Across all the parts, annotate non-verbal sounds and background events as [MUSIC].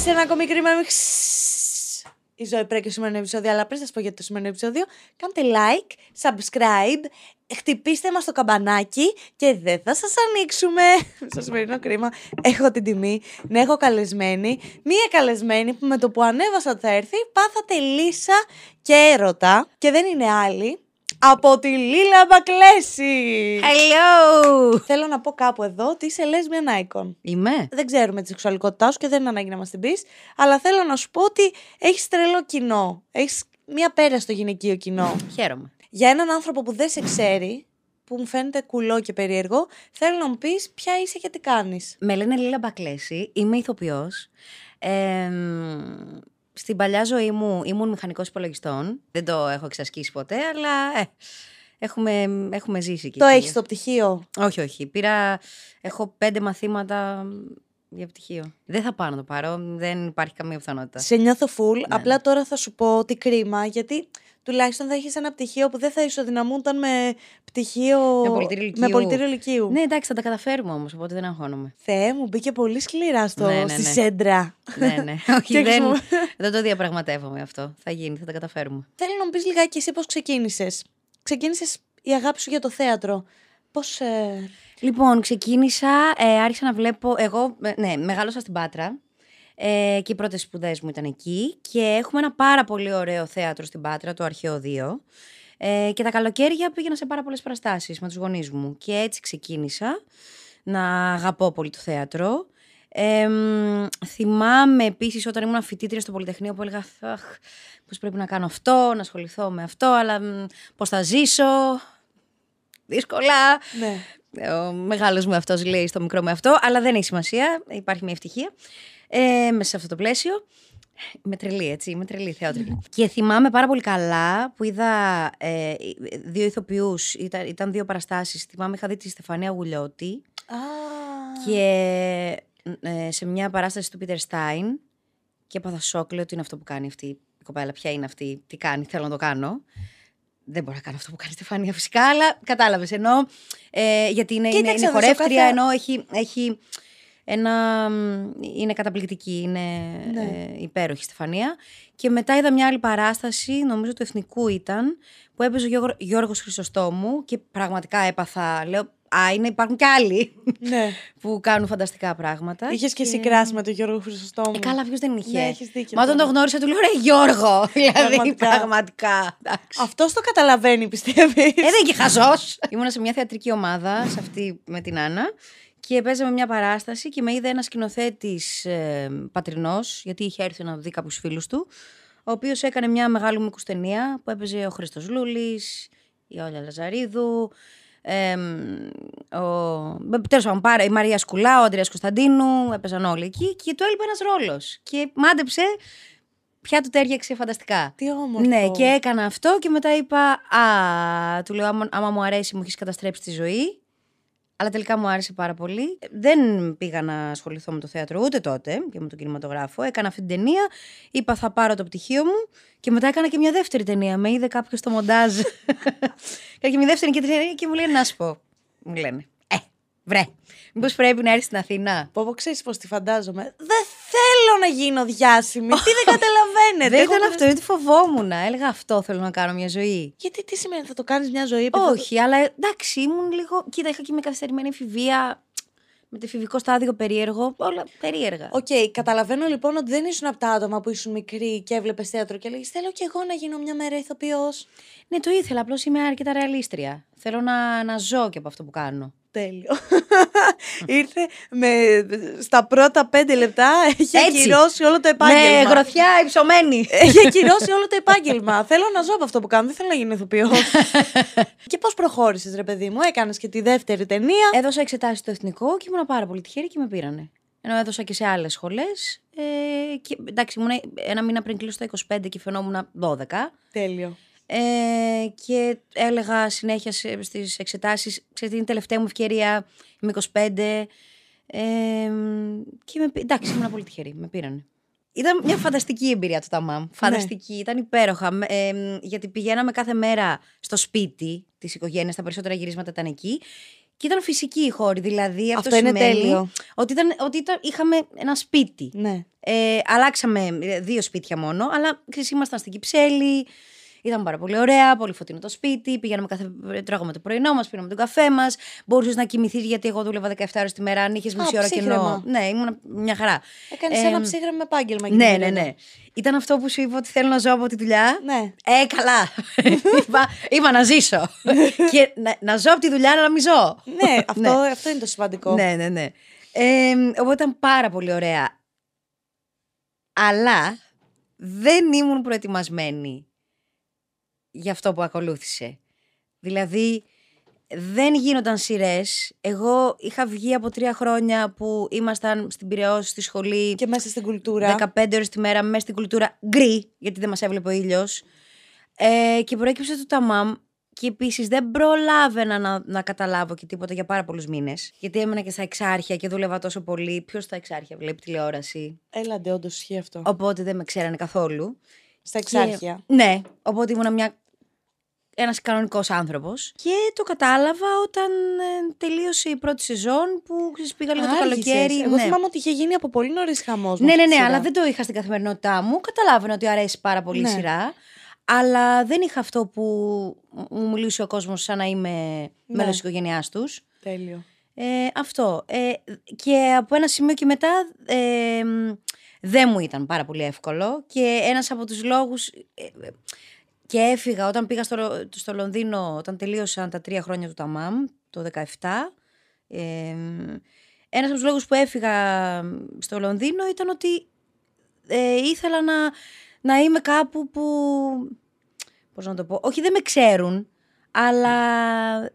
σε ένα ακόμη κρίμα με η ζωή πρέπει και σημερινό επεισόδιο, αλλά πριν σας πω για το σημερινό επεισόδιο, κάντε like, subscribe, χτυπήστε μας το καμπανάκι και δεν θα σας ανοίξουμε. [LAUGHS] Στο σημερινό κρίμα έχω την τιμή να έχω καλεσμένη. Μία καλεσμένη που με το που ανέβασα ότι θα έρθει, πάθατε λύσα και έρωτα και δεν είναι άλλη από τη Λίλα Μπακλέση. Hello! Θέλω να πω κάπου εδώ ότι είσαι lesbian icon. Είμαι. Δεν ξέρουμε τη σεξουαλικότητά σου και δεν είναι ανάγκη να μας την πεις, αλλά θέλω να σου πω ότι έχεις τρελό κοινό. Έχεις μία πέρα στο γυναικείο κοινό. Χαίρομαι. Για έναν άνθρωπο που δεν σε ξέρει, που μου φαίνεται κουλό και περίεργο, θέλω να μου πεις ποια είσαι και τι κάνεις. Με λένε Λίλα Μπακλέση, είμαι ηθοποιός. Ε, στην παλιά ζωή μου ήμουν μηχανικός υπολογιστών. Δεν το έχω εξασκήσει ποτέ, αλλά ε, έχουμε, έχουμε ζήσει. Και Το εκεί. έχεις στο πτυχίο; Όχι, όχι. Πήρα, έχω πέντε μαθήματα για πτυχίο. Δεν θα πάω να το πάρω, δεν υπάρχει καμία πιθανότητα. Σε νιώθω full. Ναι, Απλά τώρα θα σου πω ότι κρίμα, γιατί τουλάχιστον θα έχεις ένα πτυχίο που δεν θα ισοδυναμούνταν με πτυχίο. Με πολιτήριο λυκείου. με πολιτήριο λυκείου. Ναι, εντάξει, θα τα καταφέρουμε όμως, οπότε δεν αγχώνομαι. Θεέ μου, μπήκε πολύ σκληρά στο, Ναι, ναι, στη ναι. σέντρα. ναι, ναι. [LAUGHS] Όχι, Και δεν, χρησιμο- [LAUGHS] δεν το διαπραγματεύομαι αυτό. Θα γίνει, θα τα καταφέρουμε. Θέλω να μου πεις λιγάκι εσύ πώς ξεκίνησες. Ξεκίνησες η αγάπη σου για το θέατρο. Πώς. Ε... Λοιπόν, ξεκίνησα, ε, άρχισα να βλέπω. Εγώ, ε, ναι, μεγάλωσα στην Πάτρα. Ε, και οι πρώτες σπουδές μου ήταν εκεί. Και έχουμε ένα πάρα πολύ ωραίο θέατρο στην Πάτρα, το Αρχαίο 2. Ε, και τα καλοκαίρια πήγαινα σε πάρα πολλές παραστάσεις με τους γονείς μου. Και έτσι ξεκίνησα να αγαπώ πολύ το θέατρο. Ε, μ, θυμάμαι επίσης όταν ήμουν φοιτήτρια στο Πολυτεχνείο που έλεγα Αχ, πώς πρέπει να κάνω αυτό, να ασχοληθώ με αυτό, αλλά πώς θα ζήσω. Δύσκολα. Ναι. Ο μεγάλος μου αυτός λέει στο μικρό μου αυτό, αλλά δεν έχει σημασία, υπάρχει μια ευτυχία ε, μέσα σε αυτό το πλαίσιο. Είμαι τρελή, έτσι, είμαι τρελή, θεότρελη. και θυμάμαι πάρα πολύ καλά που είδα ε, δύο ηθοποιούς, ήταν, ήταν δύο παραστάσεις. Θυμάμαι είχα δει τη Στεφανία Γουλιώτη Α, και ε, σε μια παράσταση του Πίτερ Στάιν και έπαθα σοκ, λέω τι είναι αυτό που κάνει αυτή η κοπέλα, ποια είναι αυτή, τι κάνει, θέλω να το κάνω. Δεν μπορώ να κάνω αυτό που κάνει η Στεφανία φυσικά, αλλά κατάλαβες. Ενώ ε, γιατί είναι, είναι, Κοίταξε, είναι εδώ σε χορεύτρια, κάθε- ενώ έχει, έχει ένα. μ, είναι καταπληκτική, είναι Ναι. ε, υπέροχη η Στεφανία. Και μετά είδα μια άλλη παράσταση, νομίζω του Εθνικού ήταν, που έπαιζε ο Γιώργο- Γιώργος Χρυσοστόμου και πραγματικά έπαθα. Λέω, Α, είναι, υπάρχουν και άλλοι ναι. [LAUGHS] που κάνουν φανταστικά πράγματα. Είχες και εσύ κράση με τον Γιώργο Χρυσοστόμου. Ε, καλά, ποιος δεν είχε. Ναι, έχεις δίκιο Μα όταν το τώρα. γνώρισα, του λέω ρε Γιώργο. [LAUGHS] δηλαδή, Πραγματικά. πραγματικά. εντάξει. Αυτό το καταλαβαίνει, πιστεύεις; Ε, δεν και χαζός. [LAUGHS] Ήμουνα σε μια θεατρική ομάδα, σε αυτή με την Άννα. Και παίζαμε μια παράσταση και με είδε ένας σκηνοθέτης ε, πατρινός, γιατί είχε έρθει να δει κάποιους φίλους του, ο οποίος έκανε μια μεγάλη μήκου ταινία που έπαιζε ο Χρήστος Λούλης, η Όλια Λαζαρίδου, ε, ο, τέλος πάντων, πάρα, η Μαρία Σκουλά, ο Αντρέας Κωνσταντίνου, έπαιζαν όλοι εκεί και του έλειπε ένας ρόλος. Και μάντεψε, πια του τέριαξε φανταστικά. Τι όμορφο. Ναι, και έκανα αυτό και μετά είπα, Α, του λέω, άμα, άμα μου αρέσει, μου έχεις καταστρέψει τη ζωή. Αλλά τελικά μου άρεσε πάρα πολύ. Δεν πήγα να ασχοληθώ με το θέατρο ούτε τότε και με τον κινηματογράφο. Έκανα αυτή την ταινία. Είπα θα πάρω το πτυχίο μου και μετά έκανα και μια δεύτερη ταινία. Με είδε κάποιος στο μοντάζ. [LAUGHS] Έκανα και μια δεύτερη και ταινία και μου λέει να σου πω. Μου λένε. Ε, βρε. Μήπως πρέπει να έρθεις στην Αθήνα; Πω, πω, ξέρεις πώς τη φαντάζομαι. Δεν θέλω να γίνω διάσημη. Τι δεν [LAUGHS] καταλαβαίνετε; Δεν Έχω ήταν περάσει- αυτό, γιατί φοβόμουν. Έλεγα αυτό θέλω να κάνω μια ζωή. Γιατί τι σημαίνει, θα το κάνεις μια ζωή. επειδή θα το- Όχι, αλλά εντάξει, ήμουν λίγο. Κοίτα, είχα και με καθυστερημένη εφηβεία. Με το εφηβικό στάδιο περίεργο. Όλα περίεργα. Οκ, καταλαβαίνω λοιπόν ότι δεν ήσουν από τα άτομα που ήσουν μικροί και έβλεπες θέατρο και λέγεις Θέλω κι εγώ να γίνω μια μέρα ηθοποιός. Ναι, το ήθελα. Απλώς είμαι αρκετά ρεαλίστρια. Θέλω να, να ζω και από αυτό που κάνω. Τέλειο. [LAUGHS] Ήρθε με, στα πρώτα πέντε λεπτά, έχει Έτσι. ακυρώσει όλο το επάγγελμα. Με γροθιά υψωμένη. Έχει ακυρώσει όλο το επάγγελμα. [LAUGHS] θέλω να ζω από αυτό που κάνω. Δεν θέλω να γίνω ηθοποιός. [LAUGHS] και πώς προχώρησες, ρε παιδί μου, έκανες και τη δεύτερη ταινία. έδωσα εξετάσεις στο εθνικό και ήμουν πάρα πολύ τυχερή και με πήρανε. Ενώ έδωσα και σε άλλες σχολές. Ε, και, εντάξει, ήμουν ένα μήνα πριν κλείσω τα 25 και φαινόμουν 12. Τέλειο. Ε, και έλεγα συνέχεια σε- στις εξετάσεις, ξέρετε, είναι η τελευταία μου ευκαιρία, είμαι 25. Ε, και με, πή- εντάξει, ήμουν πολύ τυχερή, με πήρανε. Ήταν μια φανταστική εμπειρία το ταμάμ. Φανταστική, ήταν υπέροχα. Με- ε, γιατί πηγαίναμε κάθε μέρα στο σπίτι της οικογένειας, τα περισσότερα γυρίσματα ήταν εκεί. Και ήταν φυσική η χώρη, δηλαδή αυτό, Αυτό είναι σημαίνει τέλειο. Ότι, ήταν, ότι ήταν, είχαμε ένα σπίτι. Ναι. Ε, αλλάξαμε ε, δύο σπίτια μόνο, αλλά ξέρεις, ήμασταν στην Κυψέλη. Ήταν πάρα πολύ ωραία, πολύ φωτεινό το σπίτι. Πήγαμε κάθε, τρώγαμε το πρωινό μας, πίναμε τον καφέ μας. Μπορούσες να κοιμηθείς γιατί εγώ δούλευα 17 ώρες τη μέρα. Αν είχες μισή ώρα κενό. ψύχρεμα. Ναι, ήμουν μια χαρά. Έκανες Ε, ένα ψύχρεμο επάγγελμα. εκεί Ναι, πέρα. ναι, ναι. Ήταν αυτό που σου είπα ότι θέλω να ζω από τη δουλειά. Ναι. Ε, καλά. είπα, είπα να ζήσω. [LAUGHS] και να, να ζω από τη δουλειά, αλλά να μην ζω. Ναι, αυτό, αυτό είναι το σημαντικό. Ναι, ναι, ναι. Ε, οπότε ήταν πάρα πολύ ωραία. Αλλά δεν ήμουν προετοιμασμένη για αυτό που ακολούθησε. Δηλαδή, δεν γίνονταν σειρές. Εγώ είχα βγει από τρία χρόνια που ήμασταν στην Πυραιός στη σχολή. Και μέσα στην κουλτούρα. 15 ώρες τη μέρα μέσα στην κουλτούρα γκρι, γιατί δεν μας έβλεπε ο ήλιος. Ε, και προέκυψε το ταμάμ και επίσης δεν προλάβαινα να, να καταλάβω και τίποτα για πάρα πολλούς μήνες. Γιατί έμενα και στα εξάρχεια και δούλευα τόσο πολύ. Ποιος στα εξάρχεια βλέπει τηλεόραση; Έλαντε, όντως ισχύει αυτό. Οπότε δεν με ξέρανε καθόλου. Στα εξάρχεια. Και- ναι, οπότε ήμουν μια... ένας κανονικός άνθρωπος. Και το κατάλαβα όταν ε, τελείωσε η πρώτη σεζόν που ξέρεις, πήγα λίγο το Άργησες. καλοκαίρι. Εγώ ναι. θυμάμαι ότι είχε γίνει από πολύ νωρίς χαμός. Ναι, ναι, ναι, αλλά δεν το είχα στην καθημερινότητά μου. Καταλάβαινα ότι αρέσει πάρα πολύ Ναι. η σειρά. Αλλά δεν είχα αυτό που μου μιλούσε ο κόσμος σαν να είμαι Ναι. μέλος της οικογένειάς τους. Τέλειο. Ε, αυτό. Ε, και από ένα σημείο και μετά ε, μ, δεν μου ήταν πάρα πολύ εύκολο. Και ένας από τους λόγους... ε, ε, και έφυγα όταν πήγα στο, Λο- στο Λονδίνο, όταν τελείωσαν τα τρία χρόνια του Ταμάμ, το 17. Ε, ένας από τους λόγους που έφυγα στο Λονδίνο ήταν ότι ε, ήθελα να, να είμαι κάπου που... Πώς να το πω... Όχι, δεν με ξέρουν, αλλά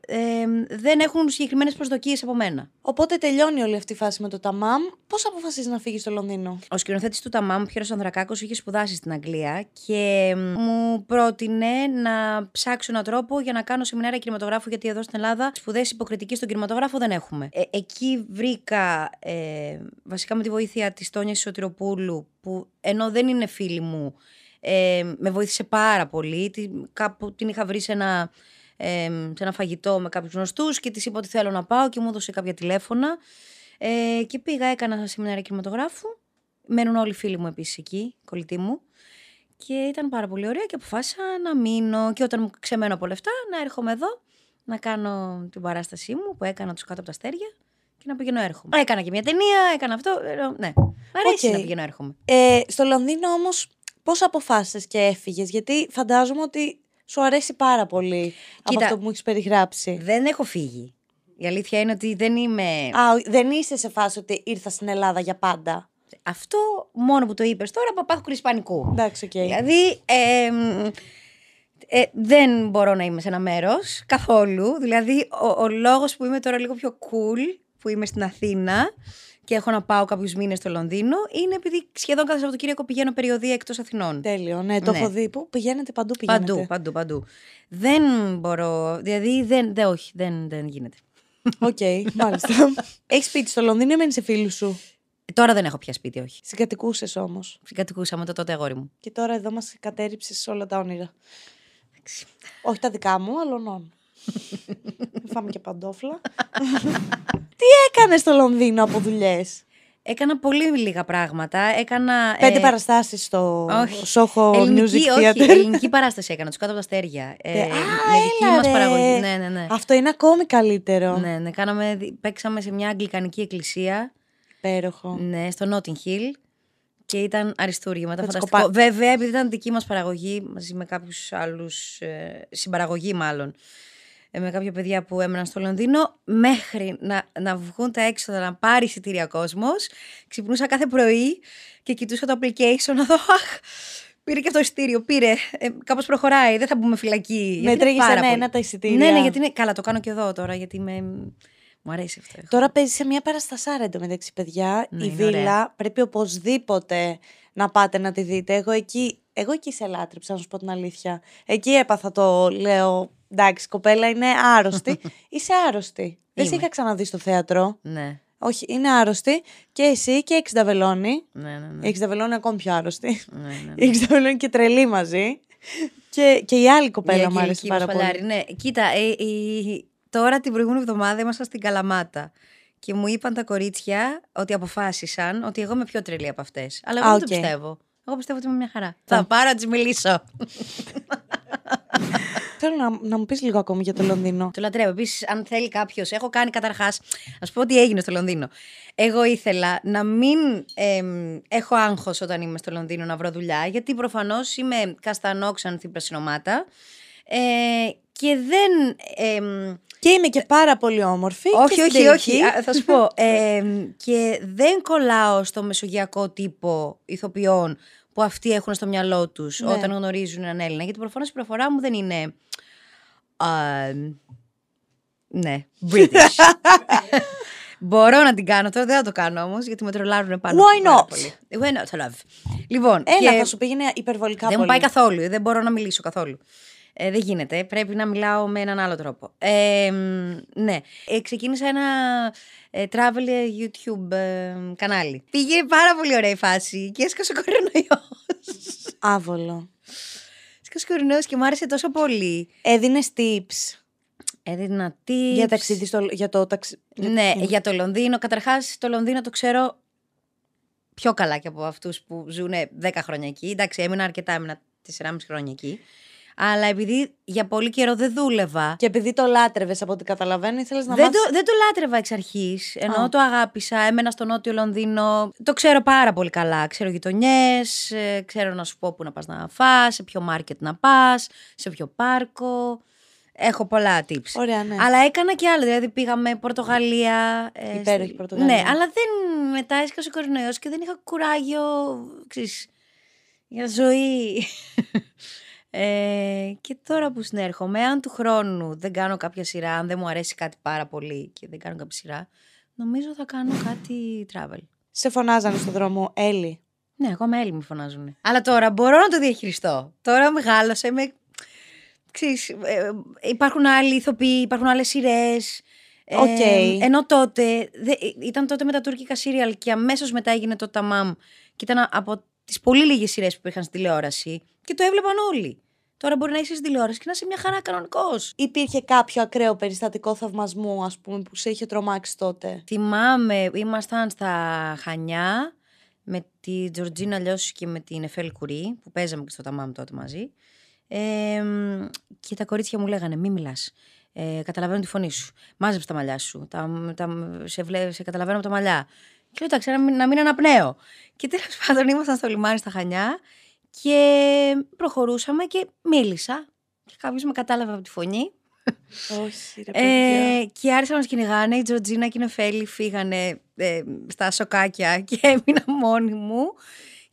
ε, δεν έχουν συγκεκριμένες προσδοκίες από μένα. Οπότε τελειώνει όλη αυτή η φάση με το Ταμάμ. Πώς αποφασίζεις να φύγεις στο Λονδίνο; Ο σκηνοθέτης του Ταμάμ, Πιέρος Ανδρακάκος, είχε σπουδάσει στην Αγγλία και μου πρότεινε να ψάξω έναν τρόπο για να κάνω σεμινάρια κινηματογράφου, γιατί εδώ στην Ελλάδα σπουδές υποκριτική στον κινηματογράφο δεν έχουμε. Ε, εκεί βρήκα, ε, βασικά με τη βοήθεια της Τόνιας Ισοτηροπούλου, που ενώ δεν είναι φίλη μου, ε, με βοήθησε πάρα πολύ. Τη, κάπου την είχα βρει σε ένα, ε, σε ένα φαγητό με κάποιους γνωστούς και της είπα ότι θέλω να πάω και μου έδωσε κάποια τηλέφωνα. Ε, και πήγα, έκανα σεμινάρια κινηματογράφου. Μένουν όλοι οι φίλοι μου επίσης εκεί, κολλητοί μου. Και ήταν πάρα πολύ ωραία και αποφάσισα να μείνω. Και όταν μου ξεμένω από λεφτά, να έρχομαι εδώ να κάνω την παράστασή μου που έκανα τους Κάτω από τα Αστέρια και να πηγαίνω έρχομαι. Έκανα και μια ταινία, έκανα αυτό. ε, Ναι. Μ' αρέσει Οκ. να πηγαίνω έρχομαι. Ε, στο Λονδίνο όμως, πώς αποφάσισες και έφυγες, Γιατί φαντάζομαι ότι σου αρέσει πάρα πολύ από Κοίτα. αυτό που μου έχεις περιγράψει. Δεν έχω φύγει. Η αλήθεια είναι ότι δεν είμαι. Α, ο- δεν είσαι σε φάση ότι ήρθα στην Ελλάδα για πάντα. Αυτό μόνο που το είπες τώρα, παπάχου κρυσπανικού. Εντάξει, οκ. Δηλαδή, ε, μ, ε, δεν μπορώ να είμαι σε ένα μέρος καθόλου. Δηλαδή, ο, ο λόγος που είμαι τώρα λίγο πιο cool, που είμαι στην Αθήνα και έχω να πάω κάποιους μήνες στο Λονδίνο, είναι επειδή σχεδόν κάθε Σαββατοκύριακο πηγαίνω περιοδία εκτός Αθηνών. Τέλειο, ναι, το Ναι. έχω δει. Πού πηγαίνετε, παντού πηγαίνετε; Παντού, παντού, παντού. Δεν μπορώ, δηλαδή δεν, δεν, όχι, δεν, δεν γίνεται. Οκ, [LAUGHS] μάλιστα. Έχεις σπίτι στο Λονδίνο ή μένεις σε φίλους σου; Ε, Τώρα δεν έχω πια σπίτι, όχι. Συγκατοικούσες όμως. Συγκατοικούσα με το τότε αγόρι μου. Και τώρα εδώ μας κατέρριψες όλα τα όνειρα. Όχι τα δικά μου, αλλωνών. Μην φάμε και παντόφλα. [LAUGHS] Τι έκανες στο Λονδίνο από δουλειές; Έκανα πολύ λίγα πράγματα. Έκανα. Πέντε ε, παραστάσεις στο όχι. Σόχο ελληνική, Music όχι, Theater. ελληνική παράσταση έκανα, τους κάτω από τα αστέρια. Ε, Α, με δική έλα, μας ρε. παραγωγή. Ναι, ναι, ναι. Αυτό είναι ακόμη καλύτερο. ναι, ναι κάναμε, παίξαμε σε μια αγγλικανική εκκλησία, Υπέροχο. ναι, στο Notting Hill και ήταν αριστούργημα, ήταν Θα τις φανταστικό. κοπά- Βέβαια, επειδή ήταν δική μας παραγωγή, μαζί με κάποιους άλλους, ε, συμπαραγωγή μάλλον, ε, με κάποια παιδιά που έμεναν στο Λονδίνο, μέχρι να, να βγουν τα έξοδα να πάρει εισιτήρια κόσμος, ξυπνούσα κάθε πρωί και κοιτούσα το application να δω. Αχ, πήρε και αυτό το εισιτήριο, πήρε. Ε, Κάπως προχωράει, δεν θα μπούμε φυλακή. γιατί είναι Μέτραγες πάρα ένα-ένα πολύ. τα εισιτήρια. Ναι, ναι, γιατί είναι. Καλά, το κάνω και εδώ τώρα, γιατί με... μου αρέσει αυτό. Τώρα παίζει σε μια παραστασάρα εντωμεταξύ, παιδιά. Ναι, η είναι βίλα ωραία. πρέπει οπωσδήποτε να πάτε να τη δείτε. Εγώ εκεί, εγώ εκεί σε λάτρεψα, να σου πω την αλήθεια. Εκεί έπαθα το λέω. Εντάξει, κοπέλα είναι άρρωστη. [LAUGHS] Είσαι άρρωστη. Δεν σε Είμαι. είχα ξαναδεί στο θέατρο. Ναι, Όχι, είναι άρρωστη. Και εσύ και η Εξνταβελώνη. ναι, ναι. ναι. Η Εξνταβελώνη είναι ακόμη πιο άρρωστη. ναι, ναι, ναι. Η Εξνταβελώνη και τρελή μαζί. Και, και η άλλη Η κοπέλα μου άρεσε Αγγελική πάρα Πασπαλιάρη, πολύ. Ναι, κοίτα, ε, η- τώρα την προηγούμενη εβδομάδα ήμασταν στην Καλαμάτα. Και μου είπαν τα κορίτσια ότι αποφάσισαν ότι εγώ είμαι πιο τρελή από αυτές. Αλλά εγώ Α, δεν το οκ. πιστεύω. Εγώ πιστεύω ότι είμαι μια χαρά. Θα πάρω να της μιλήσω. [LAUGHS] Θέλω να, να μου πεις λίγο ακόμη για το Λονδίνο. Το λατρεύω. Επίσης, αν θέλει κάποιος, έχω κάνει καταρχάς. Α σου πω τι έγινε στο Λονδίνο. Εγώ ήθελα να μην εμ, έχω άγχος όταν είμαι στο Λονδίνο να βρω δουλειά, γιατί προφανώς είμαι καστανόξανθη πρασινομάτα. Ε, και δεν. εμ, Και είμαι και πάρα πολύ όμορφη. όχι, και όχι, στην όχι. τελική- Α, Θα σου πω. [LAUGHS] εμ, και δεν κολλάω στο μεσογειακό τύπο ηθοποιών που αυτοί έχουν στο μυαλό τους Ναι. όταν γνωρίζουν έναν Έλληνα. Γιατί προφανώς η προφορά μου δεν είναι. α, ναι, British. [LAUGHS] Μπορώ να την κάνω τώρα, δεν θα το κάνω όμως, γιατί με τρολάρουν πάνω. Why πάρα not? πολύ. Why not, love. Λοιπόν, Έλα, και θα σου πήγαινε υπερβολικά δεν μου πολύ. πάει καθόλου, δεν μπορώ να μιλήσω καθόλου. Ε, δεν γίνεται, πρέπει να μιλάω με έναν άλλο τρόπο. Ε, μ, ναι, ε, ξεκίνησα ένα ε, travel ε, YouTube ε, κανάλι. Πήγε πάρα πολύ ωραία η φάση και έσκασε ο κορονοϊός. Άβολο. Έσκασε ο κορονοϊός και μου άρεσε τόσο πολύ. Έδινες tips Έδινα tips. για ταξίδι στο, για το ταξι... Ναι, για το Λονδίνο. Καταρχάς, το Λονδίνο το ξέρω πιο καλά και από αυτούς που ζουν 10 χρόνια εκεί. Εντάξει, έμεινα αρκετά, έμεινα 4,5 χρόνια εκεί. Αλλά επειδή για πολύ καιρό δεν δούλευα. Και επειδή το λάτρευες από ό,τι καταλαβαίνω, ήθελες να δεν, μάθεις... το, δεν το λάτρευα εξ αρχής. Ενώ Α. το αγάπησα, έμενα στο νότιο Λονδίνο. Το ξέρω πάρα πολύ καλά. Ξέρω γειτονιές, ξέρω να σου πω πού να πας να φας, σε ποιο μάρκετ να πας, σε ποιο πάρκο. Έχω πολλά tips. Ωραία, ναι. Αλλά έκανα και άλλα. Δηλαδή πήγαμε Πορτογαλία. ε, Υπέροχη στη- Πορτογαλία. Ναι, αλλά δεν μετά έσκασε ο κορονοϊός και δεν είχα κουράγιο. Ξέρεις, για ζωή. Ε, και τώρα που συνέρχομαι, αν του χρόνου δεν κάνω κάποια σειρά, αν δεν μου αρέσει κάτι πάρα πολύ και δεν κάνω κάποια σειρά, νομίζω θα κάνω κάτι travel. Σε φωνάζανε στον δρόμο, Έλλη; Ναι, ακόμα Έλλη με φωνάζουν. Αλλά τώρα μπορώ να το διαχειριστώ. Τώρα μεγάλωσα, είμαι... Ξέρεις, ε, υπάρχουν άλλοι ηθοποιοί, υπάρχουν άλλες σειρές. Ε, Οκ. ενώ τότε, δε, ήταν τότε με τα τουρκικά σίριαλ και αμέσως μετά έγινε το Ταμάμ και ήταν από τις πολύ λίγες σειρές που υπήρχαν στην τηλεόραση και το έβλεπαν όλοι. Τώρα μπορεί να είσαι στην τηλεόραση και να είσαι μια χαρά κανονικός. Υπήρχε κάποιο ακραίο περιστατικό θαυμασμού, ας πούμε, που σε είχε τρομάξει τότε; Θυμάμαι, ήμασταν στα Χανιά με τη Τζορτζίνα Λιώση και με την Εφέλ Κουρί, που παίζαμε και στο Ταμάμ τότε μαζί. Ε, μ, και τα κορίτσια μου λέγανε: Μη μιλάς. Ε, καταλαβαίνω τη φωνή σου. Μάζεψε τα μαλλιά σου. Τα, τα, σε, βλέ, σε καταλαβαίνω από τα μαλλιά. Και λέω: Εντάξει, να μην, να μην αναπνέω. Και τέλος πάντων ήμασταν στο λιμάνι στα Χανιά και προχωρούσαμε και μίλησα. Και κάποιος με κατάλαβε από τη φωνή Όχι, ρε παιδιά. ε, και άρχισαν να μας κυνηγάνε. Η Τζορτζίνα και η Νεφέλη φύγανε ε, στα σοκάκια και [LAUGHS] έμεινα μόνη μου.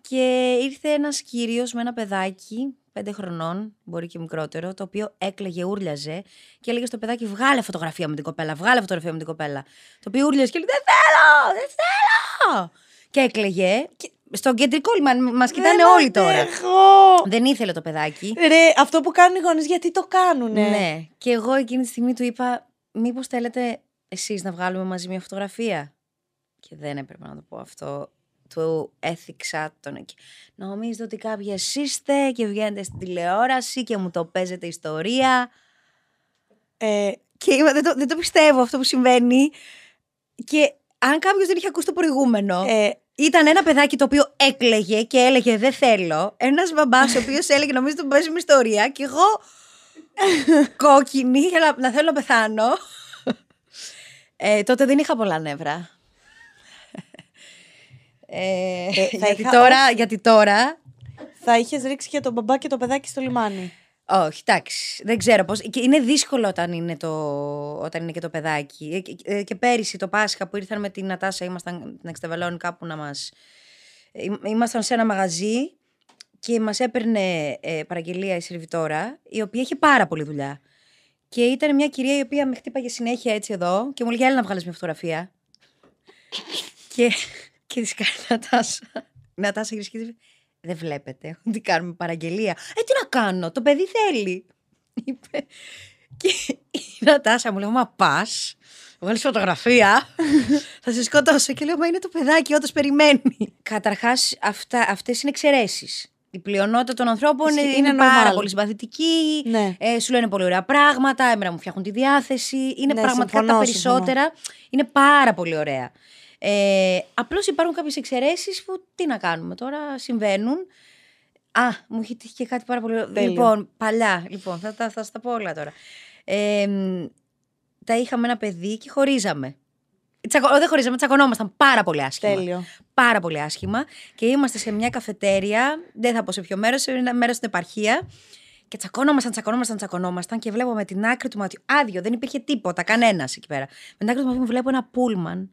Και ήρθε ένας κύριος με ένα παιδάκι, πέντε χρονών, μπορεί και μικρότερο, το οποίο έκλαιγε, ούρλιαζε και έλεγε στο παιδάκι: Βγάλε φωτογραφία με την κοπέλα, βγάλε φωτογραφία με την κοπέλα. Το οποίο ούρλιαζε και λέει: Δεν θέλω, δεν θέλω. Και έκλαιγε. Και στο κεντρικό λιμάνι, μα κοιτάνε Δεν όλοι τώρα. αντέχω. Δεν ήθελε το παιδάκι. Ρε, αυτό που κάνουν οι γονείς γιατί το κάνουνε; Ναι. Και εγώ εκείνη τη στιγμή του είπα, μήπως θέλετε εσείς να βγάλουμε μαζί μια φωτογραφία; Και δεν έπρεπε να το πω αυτό. Του έθιξα τον εκεί. Νομίζω ότι κάποιοι είστε και βγαίνετε στην τηλεόραση και μου το παίζετε ιστορία; Ε, Και είπα, δεν το, δεν το πιστεύω αυτό που συμβαίνει. Και αν κάποιος δεν είχε ακούσει το προηγούμενο, ε, ήταν ένα παιδάκι το οποίο έκλαιγε και έλεγε Δεν θέλω. Ένας μπαμπάς ο οποίος έλεγε Νομίζω ότι παίζει μια ιστορία. Και εγώ κόκκινη για να, να θέλω να πεθάνω. Ε, τότε δεν είχα πολλά νεύρα. Ε, Ε, θα γιατί, είχα- τώρα, γιατί τώρα. θα είχες ρίξει και τον μπαμπά και το παιδάκι στο λιμάνι. Όχι, εντάξει. Δεν ξέρω πώς. Και είναι δύσκολο όταν είναι, το, όταν είναι και το παιδάκι. Ε, Και, ε, και πέρυσι το Πάσχα που ήρθαν με την Νατάσα, ήμασταν την Εξτεβελώνη κάπου να μας. Ήμασταν σε ένα μαγαζί και μας έπαιρνε ε, παραγγελία η σερβιτόρα, η οποία είχε πάρα πολλή δουλειά. Και ήταν μια κυρία η οποία με χτύπαγε συνέχεια έτσι εδώ και μου λέγε: Έλα να βγάλεις μια φωτογραφία. [LAUGHS] και και της κάνει η Νατάσα. Η Νατάσα γυρίζει και της λέει, Δεν βλέπετε ότι κάνουμε παραγγελία. Ε, τι να κάνω, το παιδί θέλει. Είπε. Και η Νατάσα μου λέει: Μα πας, βγάλεις φωτογραφία, θα σε σκοτώσω. Και λέω: Μα είναι το παιδάκι, όντως περιμένει. Καταρχάς, αυτές είναι εξαιρέσεις. Η πλειονότητα των ανθρώπων Ισχύει, είναι, είναι είναι πάρα normal. πολύ συμπαθητικοί. Ναι. Ε, σου λένε πολύ ωραία πράγματα, εμένα μου φτιάχνουν τη διάθεση. Είναι Ναι, πραγματικά συμφωνώ, τα περισσότερα. Είναι πάρα πολύ ωραία. Ε, Απλώς υπάρχουν κάποιες εξαιρέσεις που τι να κάνουμε τώρα, συμβαίνουν. Α, μου έχει τύχει και κάτι πάρα πολύ ωραίο. Τέλειο. Λοιπόν, παλιά. Λοιπόν, θα, τα- θα στα πω όλα τώρα. Ε, μ, τα είχαμε ένα παιδί και χωρίζαμε. Τσακω... Δεν χωρίζαμε, τσακωνόμασταν πάρα πολύ άσχημα. Τέλειο. Πάρα πολύ άσχημα. Και είμαστε σε μια καφετέρια, δεν θα πω σε ποιο μέρος, σε ένα μέρος στην επαρχία. Και τσακωνόμασταν, τσακωνόμασταν, τσακωνόμασταν και βλέπω με την άκρη του ματιού. Άδειο, δεν υπήρχε τίποτα, κανένας εκεί πέρα. Με την άκρη του ματιού βλέπω ένα πούλμαν.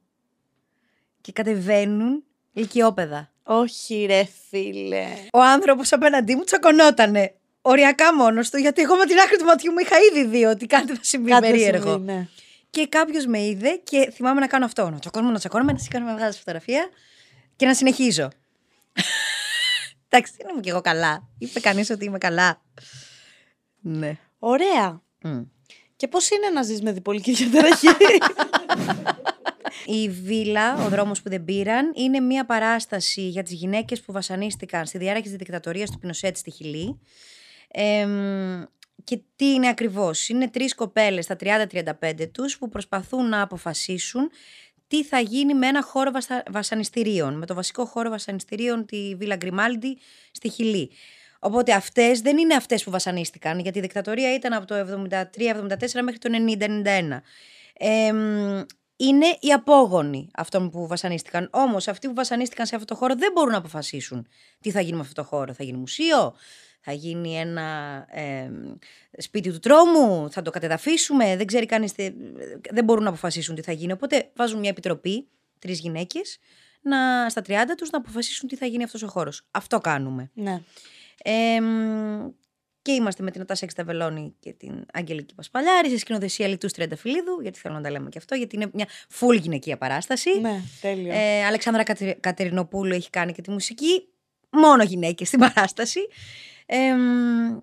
Και κατεβαίνουν ηλικιόπαιδα. Όχι, ρε φίλε. Ο άνθρωπος απέναντί μου τσακωνότανε. Οριακά μόνος του, γιατί εγώ με την άκρη του ματιού μου είχα ήδη δει ότι κάτι θα συμβεί Κάτι θα περίεργο. συμβεί, ναι. Και κάποιος με είδε και θυμάμαι να κάνω αυτό. Να τσακώνουμε, να τσακώνουμε, να σηκώνω να βγάζω φωτογραφία και να συνεχίζω. [LAUGHS] Εντάξει, δεν είμαι κι εγώ καλά. Είπε κανείς ότι είμαι καλά. Ναι. Ωραία. Μμ. Και πώς είναι να ζεις με διπολική διαταραχή; [LAUGHS] Η βίλα, ο δρόμος που δεν πήραν, είναι μια παράσταση για τις γυναίκες που βασανίστηκαν στη διάρκεια της δικτατορίας του Πινοσέτ στη Χιλή. Εμ, και τι είναι ακριβώς; Είναι τρεις κοπέλες στα 30-35 τους που προσπαθούν να αποφασίσουν τι θα γίνει με ένα χώρο βασα- βασανιστήριων. Με το βασικό χώρο βασανιστήριων, τη Βίλα Γκριμάλντι στη Χιλή. Οπότε αυτές δεν είναι αυτές που βασανίστηκαν, γιατί η δικτατορία ήταν από το 73-74 μέχρι το 90-91. Εμ, είναι οι απόγονοι αυτών που βασανίστηκαν. Όμως αυτοί που βασανίστηκαν σε αυτό το χώρο δεν μπορούν να αποφασίσουν τι θα γίνει με αυτό το χώρο. Θα γίνει μουσείο, θα γίνει ένα ε, σπίτι του τρόμου, θα το κατεδαφίσουμε. Δεν ξέρει κανείς, τι- δεν μπορούν να αποφασίσουν τι θα γίνει. Οπότε βάζουν μια επιτροπή, τρεις γυναίκες, να, στα 30 τους να αποφασίσουν τι θα γίνει αυτός ο χώρος. Αυτό κάνουμε. ναι. Ε, μ, και είμαστε με την Ατάσα Εξταβελώνη και την Αγγελική Πασπαλιάρη σε σκηνοθεσία Λιτούς Τριανταφυλλίδου, γιατί θέλω να τα λέμε και αυτό, γιατί είναι μια full γυναικεία παράσταση. Ναι, τέλειο. Ε, Αλεξάνδρα Κατερι- Κατερινοπούλου έχει κάνει και τη μουσική. Μόνο γυναίκες στην παράσταση. Ε, μ,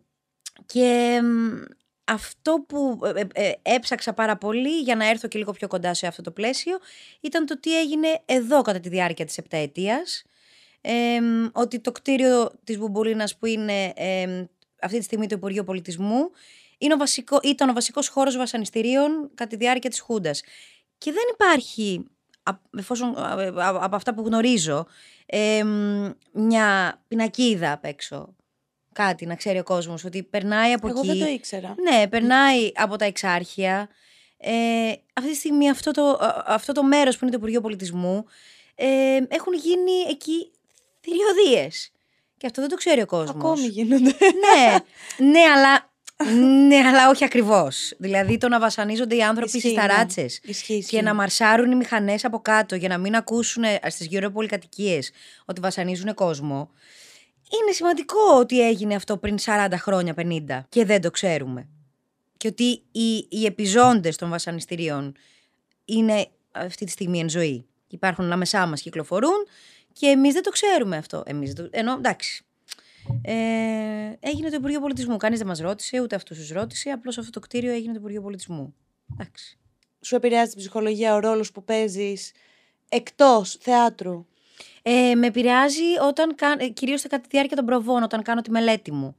και μ, αυτό που ε, ε, ε, έψαξα πάρα πολύ για να έρθω και λίγο πιο κοντά σε αυτό το πλαίσιο ήταν το τι έγινε εδώ κατά τη διάρκεια της επταετίας. Ε, μ, ότι το κτίριο της Μπουμπουλίνας που είναι ε, μ, αυτή τη στιγμή το Υπουργείο Πολιτισμού είναι ο βασικό, ήταν ο βασικός χώρος βασανιστήριων κατά τη διάρκεια της Χούντας. Και δεν υπάρχει, α- εφόσον, α- α- από αυτά που γνωρίζω, ε, μ, μια πινακίδα απ' έξω. Κάτι να ξέρει ο κόσμος, ότι περνάει από Εγώ εκεί. δεν το ήξερα. Ναι, περνάει από τα εξάρχεια. Ε, αυτή τη στιγμή αυτό το, α- αυτό το μέρος που είναι το Υπουργείο Πολιτισμού ε, έχουν γίνει εκεί θηριωδίες. Και αυτό δεν το ξέρει ο κόσμος. Ακόμη γίνονται. ναι, [LAUGHS] ναι, αλλά, ναι, αλλά όχι ακριβώς. Δηλαδή το να βασανίζονται οι άνθρωποι Ισχύει, στις ναι. ταράτσες Ισχύει, ισχύει. και να μαρσάρουν οι μηχανές από κάτω για να μην ακούσουν στις γύρω πολυκατοικίες ότι βασανίζουν κόσμο. Είναι σημαντικό ότι έγινε αυτό πριν 40 χρόνια, 50 και δεν το ξέρουμε. Και ότι οι, οι επιζώντες των βασανιστήριων είναι αυτή τη στιγμή εν ζωή. Υπάρχουν ανάμεσά μας, κυκλοφορούν και εμείς δεν το ξέρουμε αυτό. Εμείς δεν το... Ενώ εντάξει. Ε, έγινε το Υπουργείο Πολιτισμού. Κανείς δεν μας ρώτησε, ούτε αυτούς τους ρώτησε. Απλώς αυτό το κτίριο έγινε το Υπουργείο Πολιτισμού. Εντάξει. Σου επηρεάζει την ψυχολογία ο ρόλος που παίζεις εκτός θεάτρου; Ε, με επηρεάζει όταν, κα- ε, κυρίως κατά τη διάρκεια των προβών, όταν κάνω τη μελέτη μου.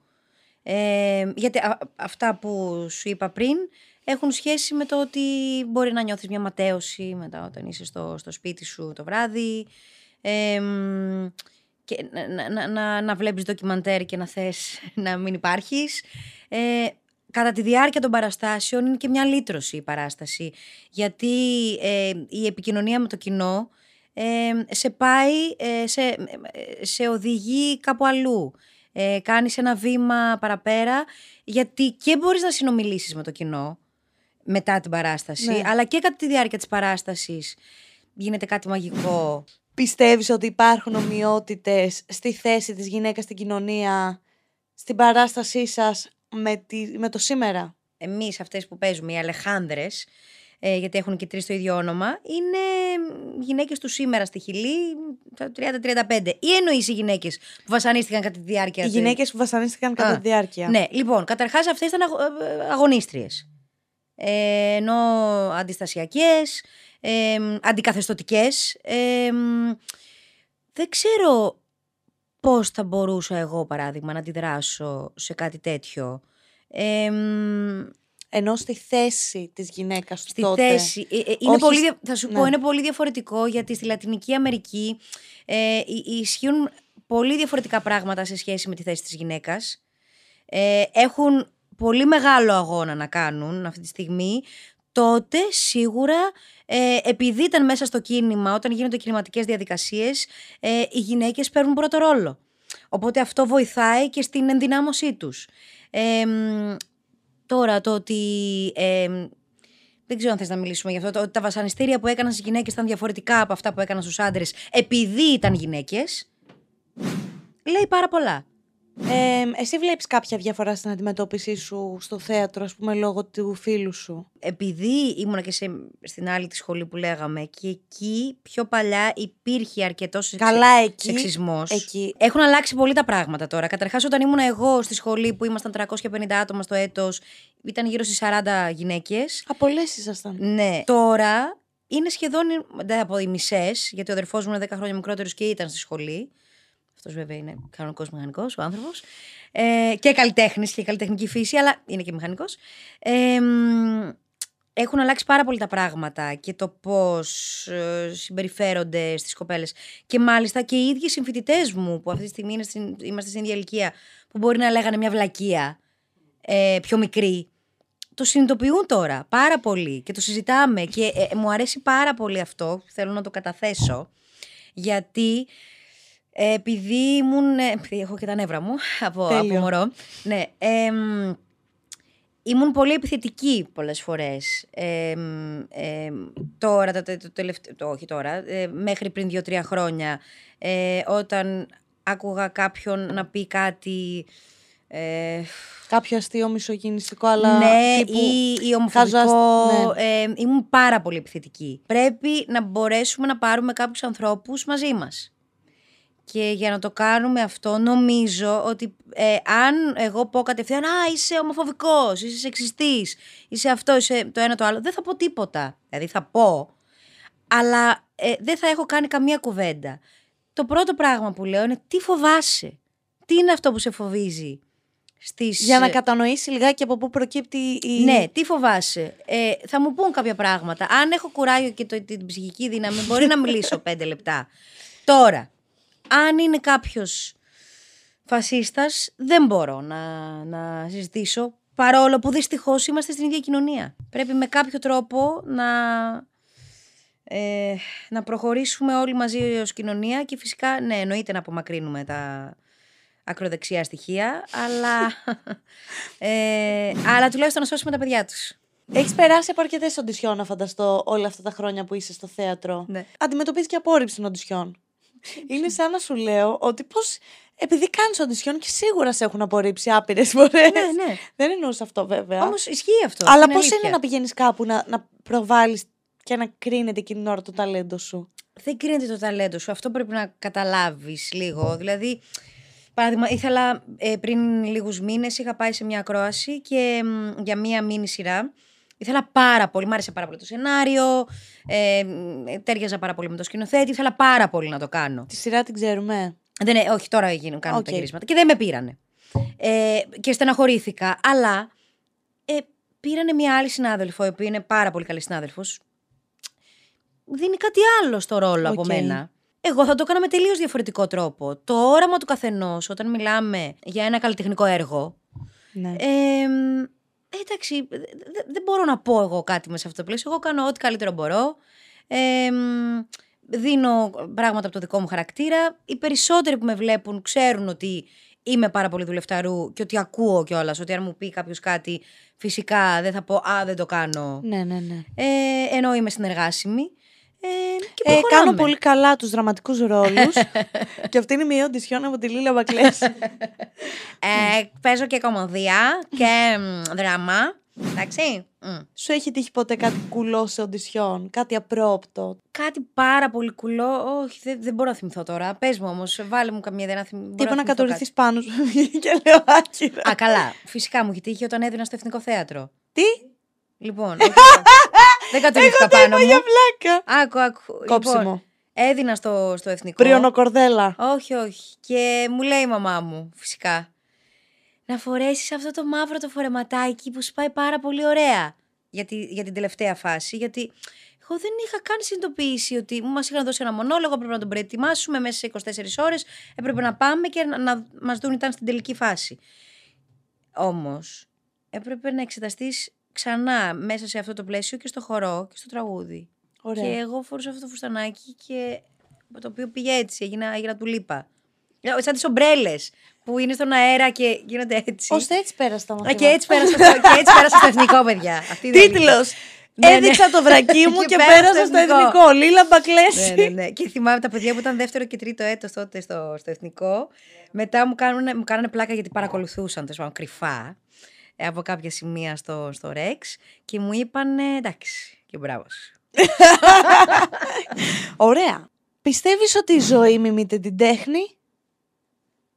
Ε, γιατί α- αυτά που σου είπα πριν έχουν σχέση με το ότι μπορεί να νιώθεις μια ματέωση μετά όταν είσαι στο, στο σπίτι σου το βράδυ ε, μ, και να, να, να, να, να βλέπεις ντοκιμαντέρ και να θες [LAUGHS] να μην υπάρχεις. Ε, κατά τη διάρκεια των παραστάσεων είναι και μια λύτρωση η παράσταση γιατί ε, η επικοινωνία με το κοινό ε, σε πάει, ε, σε, ε, σε οδηγεί κάπου αλλού. Ε, κάνεις ένα βήμα παραπέρα γιατί και μπορείς να συνομιλήσεις με το κοινό μετά την παράσταση Ναι. αλλά και κατά τη διάρκεια της παράστασης γίνεται κάτι μαγικό. Πιστεύεις ότι υπάρχουν ομοιότητες στη θέση της γυναίκας στην κοινωνία, στην παράστασή σας με, τη, με το σήμερα; Εμείς αυτές που παίζουμε, οι Αλεχάνδρες, ε, γιατί έχουν και τρεις το ίδιο όνομα, είναι γυναίκες του σήμερα στη Χιλή, τα 30-35. Ή εννοείς οι γυναίκες που βασανίστηκαν κατά τη διάρκεια Οι του- γυναίκες που βασανίστηκαν κατά Α, τη διάρκεια. Ναι, λοιπόν, καταρχάς αυτές ήταν αγω- ε, αγωνίστριες. Ε, ενώ αντιστασιακές, ε, αντικαθεστωτικές. ε, δεν ξέρω πώς θα μπορούσα εγώ, παράδειγμα, να αντιδράσω σε κάτι τέτοιο. Ε, μ, Ενώ στη θέση της γυναίκας του στη τότε. θέση. Ε, ε, είναι Όχι πολύ, σ- δια- θα σου πω, ναι. είναι πολύ διαφορετικό γιατί στη Λατινική Αμερική ε, ι- ισχύουν πολύ διαφορετικά πράγματα σε σχέση με τη θέση της γυναίκας. Ε, έχουν πολύ μεγάλο αγώνα να κάνουν αυτή τη στιγμή. Τότε σίγουρα ε, επειδή ήταν μέσα στο κίνημα, όταν γίνονται κινηματικές διαδικασίες, ε, οι γυναίκες παίρνουν πρώτο ρόλο. Οπότε αυτό βοηθάει και στην ενδυνάμωσή τους. Ε, μ, τώρα το ότι ε, δεν ξέρω αν θες να μιλήσουμε γι' αυτό. Το, ότι τα βασανιστήρια που έκαναν στις γυναίκες ήταν διαφορετικά από αυτά που έκαναν στους άντρες επειδή ήταν γυναίκες. Λέει πάρα πολλά. Ε, εσύ βλέπεις κάποια διαφορά στην αντιμετώπιση σου στο θέατρο, ας πούμε, λόγω του φίλου σου; Επειδή ήμουνα και σε, στην άλλη τη σχολή που λέγαμε και εκεί πιο παλιά υπήρχε αρκετός εξ- Καλά εκεί. σεξισμός. Εκεί. Έχουν αλλάξει πολύ τα πράγματα τώρα. Καταρχάς όταν ήμουν εγώ στη σχολή που ήμασταν 350 άτομα στο έτος, ήταν γύρω στις 40 γυναίκες. Α, πολλές ήσασταν. Ναι. Τώρα είναι σχεδόν δεν από οι μισές, γιατί ο αδερφός μου είναι 10 χρόνια μικρότερος και ήταν στη σχολή. Αυτός βέβαια είναι κανονικός μηχανικός, ο άνθρωπος. Ε, και καλλιτέχνης και καλλιτεχνική φύση, αλλά είναι και μηχανικός. Ε, μ, έχουν αλλάξει πάρα πολύ τα πράγματα και το πώς συμπεριφέρονται στις κοπέλες. Και μάλιστα και οι ίδιοι συμφοιτητές μου, που αυτή τη στιγμή είναι στην, είμαστε στην ίδια ηλικία, που μπορεί να λέγανε μια βλακεία ε, πιο μικρή, το συνειδητοποιούν τώρα πάρα πολύ και το συζητάμε και ε, μου αρέσει πάρα πολύ αυτό, θέλω να το καταθέσω, γιατί ε, επειδή ήμουν, ε, επειδή έχω και τα νεύρα μου από, από Τέλειο. μωρό, ναι, εμ, ήμουν πολύ επιθετική πολλές φορές. Εμ, εμ, τώρα, το, το, το τελευταίο, το, όχι τώρα, ε, μέχρι πριν δύο-τρία χρόνια, ε, όταν άκουγα κάποιον να πει κάτι... Ε, Κάποιο αστείο μισογυνιστικό, αλλά. ναι, τύπου... ή, ή χάζω ασ- ομοφοβικό. ναι. ε, ήμουν πάρα πολύ επιθετική. Πρέπει να μπορέσουμε να πάρουμε κάποιους ανθρώπους μαζί μας. Και για να το κάνουμε αυτό νομίζω ότι ε, αν εγώ πω κατευθείαν «Α, είσαι ομοφοβικός, είσαι σεξιστής, είσαι αυτό, είσαι το ένα το άλλο», δεν θα πω τίποτα. Δηλαδή θα πω, αλλά ε, δεν θα έχω κάνει καμία κουβέντα. Το πρώτο πράγμα που λέω είναι «Τι φοβάσαι, τι είναι αυτό που σε φοβίζει». Στις, Για να ε, κατανοήσει λιγάκι από πού προκύπτει η. ναι, τι φοβάσαι; Ε, θα μου πούν κάποια πράγματα. Αν έχω κουράγιο και το, την ψυχική δύναμη, μπορεί να μιλήσω [LAUGHS] πέντε λεπτά. Τώρα, αν είναι κάποιος φασίστας, δεν μπορώ να, να συζητήσω, παρόλο που δυστυχώς είμαστε στην ίδια κοινωνία. Πρέπει με κάποιο τρόπο να, ε, να προχωρήσουμε όλοι μαζί ως κοινωνία και φυσικά, ναι, εννοείται να απομακρύνουμε τα ακροδεξιά στοιχεία, αλλά, [LAUGHS] ε, αλλά τουλάχιστον να σώσουμε τα παιδιά τους. Έχεις περάσει από αρκετές οντισιόν, να φανταστώ, όλα αυτά τα χρόνια που είσαι στο θέατρο. Ναι. Αντιμετωπίζεις και απόρριψη των οντισιόν. Είναι σαν να σου λέω ότι πώς. Επειδή κάνεις οντισιόν και σίγουρα σε έχουν απορρίψει άπειρες φορές. Ναι, ναι. Δεν εννοούσα αυτό βέβαια. Όμως ισχύει αυτό. Αλλά είναι πώς αλήθεια. είναι να πηγαίνεις κάπου να, να προβάλλεις και να κρίνεται εκείνη την ώρα το ταλέντο σου; Δεν κρίνεται το ταλέντο σου. Αυτό πρέπει να καταλάβεις λίγο. Δηλαδή, παράδειγμα, ήθελα ε, πριν λίγους μήνες, είχα πάει σε μια ακρόαση και μ, για μια μίνι σειρά. Ήθελα πάρα πολύ, μ' άρεσε πάρα πολύ το σενάριο, ε, μ, ε, ταίριαζα πάρα πολύ με το σκηνοθέτη, ήθελα πάρα πολύ να το κάνω. Τη σειρά την ξέρουμε. Δεν, ε, όχι, τώρα γίνουν, κάνουν τα Οκ. γυρίσματα. Και δεν με πήρανε. Ε, και στεναχωρήθηκα. Αλλά ε, πήρανε μια άλλη συνάδελφο, η οποία είναι πάρα πολύ καλή συνάδελφος. Δίνει κάτι άλλο στο ρόλο από Οκ. μένα. Εγώ θα το έκανα με τελείως διαφορετικό τρόπο. Το όραμα του καθενός, όταν μιλάμε για ένα καλλιτεχνικό έργο. Ναι. Ε, μ, εντάξει, δε- δε- δεν μπορώ να πω εγώ κάτι μέσα σε αυτό το πλαίσιο. Εγώ κάνω ό,τι καλύτερο μπορώ. Ε, μ, δίνω πράγματα από το δικό μου χαρακτήρα. Οι περισσότεροι που με βλέπουν ξέρουν ότι είμαι πάρα πολύ δουλευταρού και ότι ακούω κιόλας. Ότι αν μου πει κάποιος κάτι, φυσικά δεν θα πω Α, δεν το κάνω. ναι, ναι, ναι. Ε, ενώ είμαι συνεργάσιμη. Ε, και Ε, κάνω προχωράμε. πολύ καλά τους δραματικούς ρόλους [LAUGHS] και αυτή είναι μια οντισιόν από τη Λίλα Μπακλές. Ε, παίζω και κομμωδία και μ, δράμα. Εντάξει. Μ. Σου έχει τύχει ποτέ κάτι κουλό σε οντισιόν, κάτι απρόπτο; Κάτι πάρα πολύ κουλό. Όχι, δεν, δεν μπορώ να θυμηθώ τώρα. Πες μου όμως, βάλε μου καμία ιδέα να θυμηθώ. Τίποτα να κατορριθείς πάνω σου [LAUGHS] και λέω άκυρα. Α, καλά. Φυσικά μου έχει τύχει όταν έδινα στο εθνικό θέατρο. Τι, Λοιπόν. [LAUGHS] όχι, δεν κατορριθήκα πάνω μου. για βλάκα. Άκου, άκου. Κόψιμο. Λοιπόν, Έδινα στο, στο εθνικό. Πριονοκορδέλα. Όχι, όχι. Και μου λέει η μαμά μου, φυσικά, να φορέσεις αυτό το μαύρο το φορεματάκι που σου πάει πάρα πολύ ωραία για, τη- για την τελευταία φάση. Γιατί εγώ δεν είχα καν συνειδητοποιήσει ότι μας είχαν δώσει ένα μονόλογο, έπρεπε να τον προετοιμάσουμε μέσα σε 24 ώρες, έπρεπε να πάμε και να, να μας δουν ήταν στην τελική φάση. Όμως, έπρεπε να εξεταστείς ξανά μέσα σε αυτό το πλαίσιο και στο χορό και στο τραγούδι. Ωραία. Και εγώ φορούσα αυτό το φουστανάκι και το οποίο πήγε έτσι, έγινα, έγινα του λίπα. Ε, Σαν τις ομπρέλες που είναι στον αέρα και γίνονται έτσι. Ώστε έτσι πέρασα τα Α, μαθήματα. και έτσι πέρασα στο, και έτσι πέρασα στο εθνικό, παιδιά. Αυτή είναι η αλήθεια. Τίτλος. Ναι, ναι. Έδειξα το βρακί μου [LAUGHS] Και και πέρασα πέρασα στο στο εθνικό. Λίλα Μπακλέση. ναι, ναι, ναι. Και θυμάμαι τα παιδιά που ήταν δεύτερο και τρίτο έτος τότε στο, στο εθνικό. Μετά μου, κάνουνε, μου κάνανε πλάκα γιατί παρακολουθούσαν τέλος πάντων, κρυφά ε, από κάποια σημεία στο, στο Ρεξ και μου είπαν εντάξει και μπράβο σου. Ωραία. Πιστεύεις ότι η ζωή μιμείται την τέχνη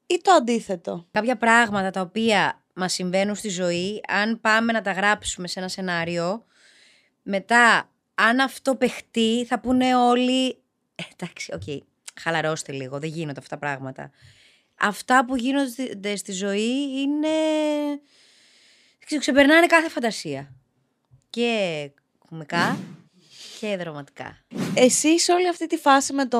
ή το αντίθετο; κάποια πράγματα τα οποία μας συμβαίνουν στη ζωή, αν πάμε να τα γράψουμε σε ένα σενάριο, μετά αν αυτό παιχτεί θα πούνε όλοι, «Ε, εντάξει, οκ, χαλαρώστε λίγο, δεν γίνονται αυτά τα πράγματα. Αυτά που γίνονται στη ζωή είναι, δεν ξέρω, ξεπερνάνε κάθε φαντασία. Και κομικά και δραματικά. Εσύ σε όλη αυτή τη φάση με το,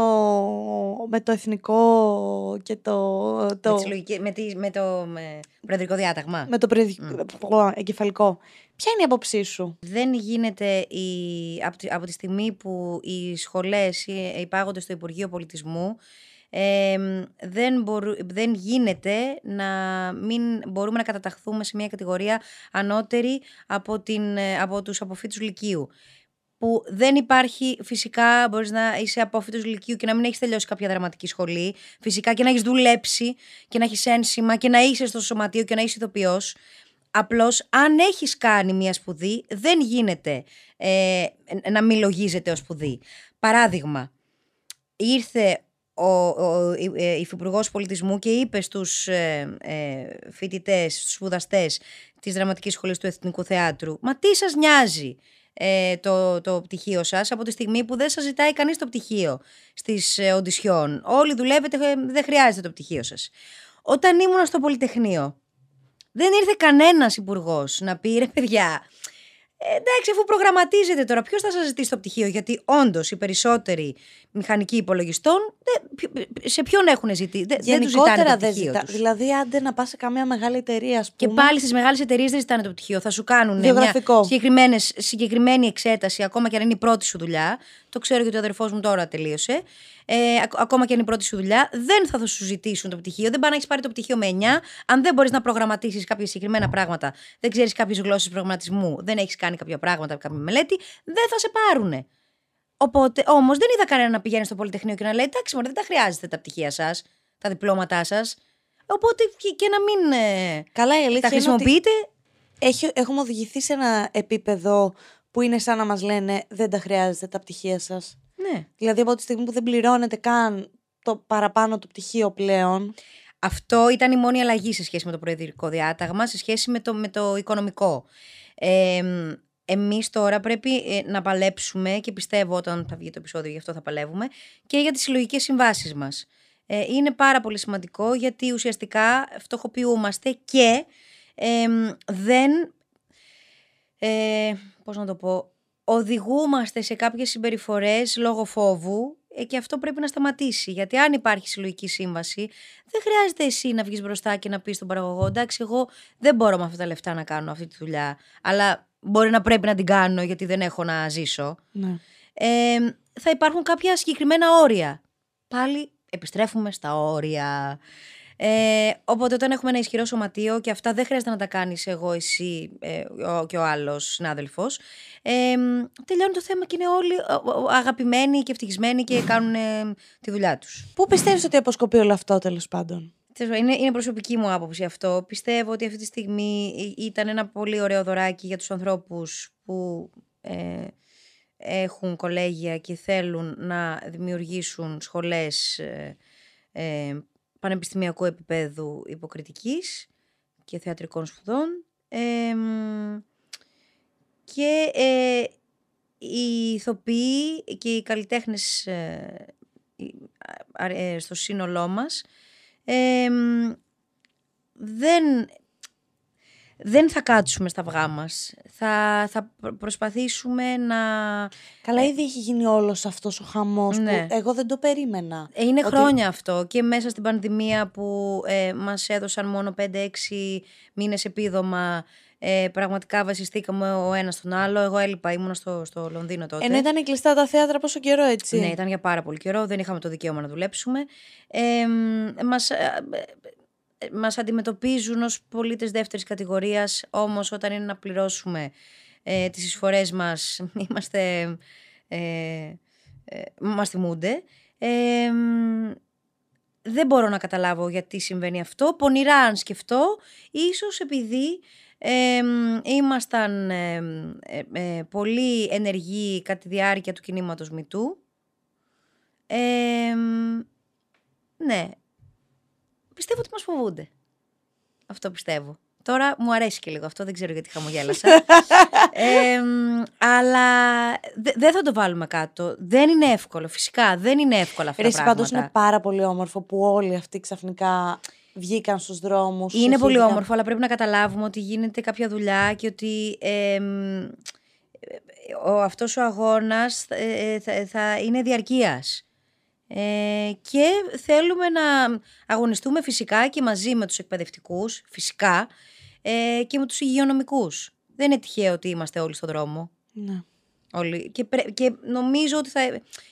με το εθνικό και το, το, Με, τις λογικές- με, τη- με το με προεδρικό διάταγμα. με το προεδρικό εγκεφαλικό, ποια είναι η άποψή σου; δεν γίνεται η, από, τη, από τη στιγμή που οι σχολές ε, υπάγονται στο Υπουργείο Πολιτισμού ε, δεν, μπορού, δεν γίνεται να μην μπορούμε να καταταχθούμε σε μια κατηγορία ανώτερη από, την, ε, από τους αποφύτους λυκείου. Που δεν υπάρχει, φυσικά μπορείς να είσαι απόφυτος λυκείου και να μην έχεις τελειώσει κάποια δραματική σχολή. Φυσικά και να έχεις δουλέψει και να έχεις ένσημα και να είσαι στο σωματείο και να είσαι ηθοποιός. Απλώς αν έχεις κάνει μια σπουδή δεν γίνεται ε, να μην λογίζεται ως σπουδή. Παράδειγμα, ήρθε ο, ο, η- ε, υφυπουργός πολιτισμού και είπε στους ε, ε, φοιτητές, στους σπουδαστές της Δραματικής Σχολής του Εθνικού Θεάτρου «Μα τι σας νοιάζει ε, το, το πτυχίο σας από τη στιγμή που δεν σας ζητάει κανείς το πτυχίο στις ε, οντισιόν. Όλοι δουλεύετε, ε, δεν χρειάζεται το πτυχίο σας». Όταν ήμουν στο Πολυτεχνείο δεν ήρθε κανένας υπουργός να πει ρε παιδιά. Ε, εντάξει, αφού προγραμματίζετε τώρα, ποιος θα σας ζητήσει το πτυχίο; Γιατί όντως οι περισσότεροι μηχανικοί υπολογιστών δεν- ποιο- σε ποιον έχουν ζητήσει. Δεν, δεν τους ζητάνε Γενικότερα το δεν πτυχίο. ζητά. τους. Δηλαδή, άντε να πας σε καμία μεγάλη εταιρεία, ας Και πούμε. πάλι στις μεγάλες εταιρείες δεν ζητάνε το πτυχίο. Θα σου κάνουν μια Βιογραφικό. συγκεκριμένες- συγκεκριμένη εξέταση, ακόμα και αν είναι η πρώτη σου δουλειά. Το ξέρω γιατί ο αδερφός μου τώρα τελείωσε. Ε, ακ- ακόμα και αν είναι η πρώτη σου δουλειά, δεν θα σου ζητήσουν το πτυχίο. Δεν πάνε να έχεις πάρει το πτυχίο με 9. Αν δεν μπορείς να προγραμματίσεις κάποια συγκεκριμένα πράγματα, δεν ξέρεις κάποιες γλώσσες προγραμματισμού, δεν έχεις κάνει κάποια πράγματα, κάποια μελέτη, δεν θα σε πάρουνε. Οπότε, όμως, δεν είδα κανένα να πηγαίνει στο Πολυτεχνείο και να λέει: Εντάξει, μωρέ, δεν τα χρειάζεται τα πτυχία σας, τα διπλώματά σας. Οπότε και, και να μην ε, Καλά, η τα αλήθεια είναι ότι χρησιμοποιείτε. έχει, έχουμε οδηγηθεί σε ένα επίπεδο που είναι σαν να μας λένε δεν τα χρειάζεται τα πτυχία σας. Ναι. Δηλαδή, από τη στιγμή που δεν πληρώνετε καν το παραπάνω το πτυχίο πλέον. Αυτό ήταν η μόνη αλλαγή σε σχέση με το προεδρικό διάταγμα, σε σχέση με το, με το οικονομικό. Ε, εμείς τώρα πρέπει ε, να παλέψουμε και πιστεύω όταν θα βγει το επεισόδιο γι' αυτό θα παλεύουμε και για τις συλλογικές συμβάσεις μας. Ε, είναι πάρα πολύ σημαντικό γιατί ουσιαστικά φτωχοποιούμαστε και ε, δεν, ε, πώς να το πω, οδηγούμαστε σε κάποιες συμπεριφορές λόγω φόβου ε, και αυτό πρέπει να σταματήσει. Γιατί αν υπάρχει συλλογική σύμβαση, δεν χρειάζεται εσύ να βγεις μπροστά και να πεις στον παραγωγό εντάξει εγώ δεν μπορώ με αυτά τα λεφτά να κάνω αυτή τη δουλειά, αλλά μπορεί να πρέπει να την κάνω γιατί δεν έχω να ζήσω. Ναι. Ε, θα υπάρχουν κάποια συγκεκριμένα όρια. Πάλι επιστρέφουμε στα όρια. Ε, οπότε όταν έχουμε ένα ισχυρό σωματείο και αυτά δεν χρειάζεται να τα κάνεις εγώ, εσύ ε, ο, και ο άλλος συνάδελφος, ε, τελειώνει το θέμα και είναι όλοι ε, ε, αγαπημένοι και ευτυχισμένοι και κάνουν ε, τη δουλειά τους. Πού πιστεύεις ότι αποσκοπεί όλο αυτό τέλος πάντων; Τέλος πάντων, Είναι, είναι προσωπική μου άποψη αυτό. Πιστεύω ότι αυτή τη στιγμή ε, ήταν ένα πολύ ωραίο δωράκι για τους ανθρώπους που ε, έχουν κολέγια και θέλουν να δημιουργήσουν σχολές ε, ε, πανεπιστημιακού επίπεδου υποκριτικής και θεατρικών σπουδών. Ε, μ, και ε, οι ηθοποιοί και οι καλλιτέχνες ε, ε, στο σύνολό μας, ε, δεν, δεν θα κάτσουμε στα αυγά μας. Θα, θα προσπαθήσουμε να... Καλά, ήδη έχει γίνει όλος αυτός ο χαμός Ναι. που εγώ δεν το περίμενα. Ε, Είναι Ότι- χρόνια αυτό και μέσα στην πανδημία που ε, μας έδωσαν μόνο 5-6 μήνες επίδομα ε, πραγματικά βασιστήκαμε ο ένας στον άλλο. Εγώ έλειπα, ήμουν στο, στο Λονδίνο τότε. Ενώ ήταν κλειστά τα θέατρα πόσο καιρό έτσι; Ναι, ήταν για πάρα πολύ καιρό, δεν είχαμε το δικαίωμα να δουλέψουμε. Ε, μ, μας, ε, ε, μας αντιμετωπίζουν ως πολίτες δεύτερης κατηγορίας, όμως όταν είναι να πληρώσουμε ε, τις εισφορές μας, [LAUGHS] είμαστε, ε, ε, μας θυμούνται. Ε, μ, δεν μπορώ να καταλάβω γιατί συμβαίνει αυτό. Πονηρά αν σκεφτώ, ίσως επειδή ε, μ, ήμασταν ε, ε, ε, πολύ ενεργοί κατά τη διάρκεια του κινήματος Μητού. Ε, μ, ναι, πιστεύω ότι μας φοβούνται. Αυτό πιστεύω. Τώρα μου αρέσει και λίγο αυτό, δεν ξέρω γιατί χαμογέλασα. [LAUGHS] ε, μ, αλλά δε- δεν θα το βάλουμε κάτω. Δεν είναι εύκολο, φυσικά. Δεν είναι εύκολα αυτά Ρε, τα εσύ πράγματα. πάντως είναι πάρα πολύ όμορφο που όλοι αυτοί ξαφνικά βγήκαν στους δρόμους. Είναι πολύ σωθήκαν. όμορφο, αλλά πρέπει να καταλάβουμε ότι γίνεται κάποια δουλειά και ότι εμ, ο, αυτός ο αγώνας ε, ε, θα, θα είναι διαρκείας. Ε, και θέλουμε να αγωνιστούμε φυσικά και μαζί με τους εκπαιδευτικούς, φυσικά, ε, και με τους υγειονομικούς. Δεν είναι τυχαίο ότι είμαστε όλοι στον δρόμο. Ναι. Όλοι. Και, πρέ- και νομίζω ότι θα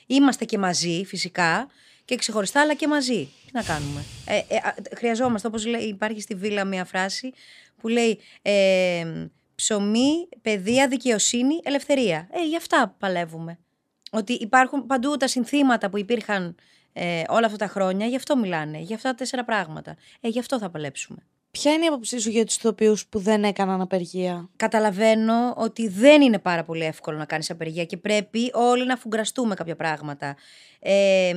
είμαστε και μαζί φυσικά και ξεχωριστά αλλά και μαζί. Τι να κάνουμε. Ε, ε, α, χρειαζόμαστε, όπως λέει, υπάρχει στη Βίλα μια φράση που λέει ε, ψωμί, παιδεία, δικαιοσύνη, ελευθερία. Ε, γι' αυτά παλεύουμε. Ότι υπάρχουν παντού τα συνθήματα που υπήρχαν ε, όλα αυτά τα χρόνια, γι' αυτό μιλάνε, γι' αυτά τα τέσσερα πράγματα. Ε, γι' αυτό θα παλέψουμε. Ποια είναι η άποψή σου για τους ηθοποιούς που δεν έκαναν απεργία; καταλαβαίνω ότι δεν είναι πάρα πολύ εύκολο να κάνεις απεργία και πρέπει όλοι να φουγκραστούμε κάποια πράγματα. Ε,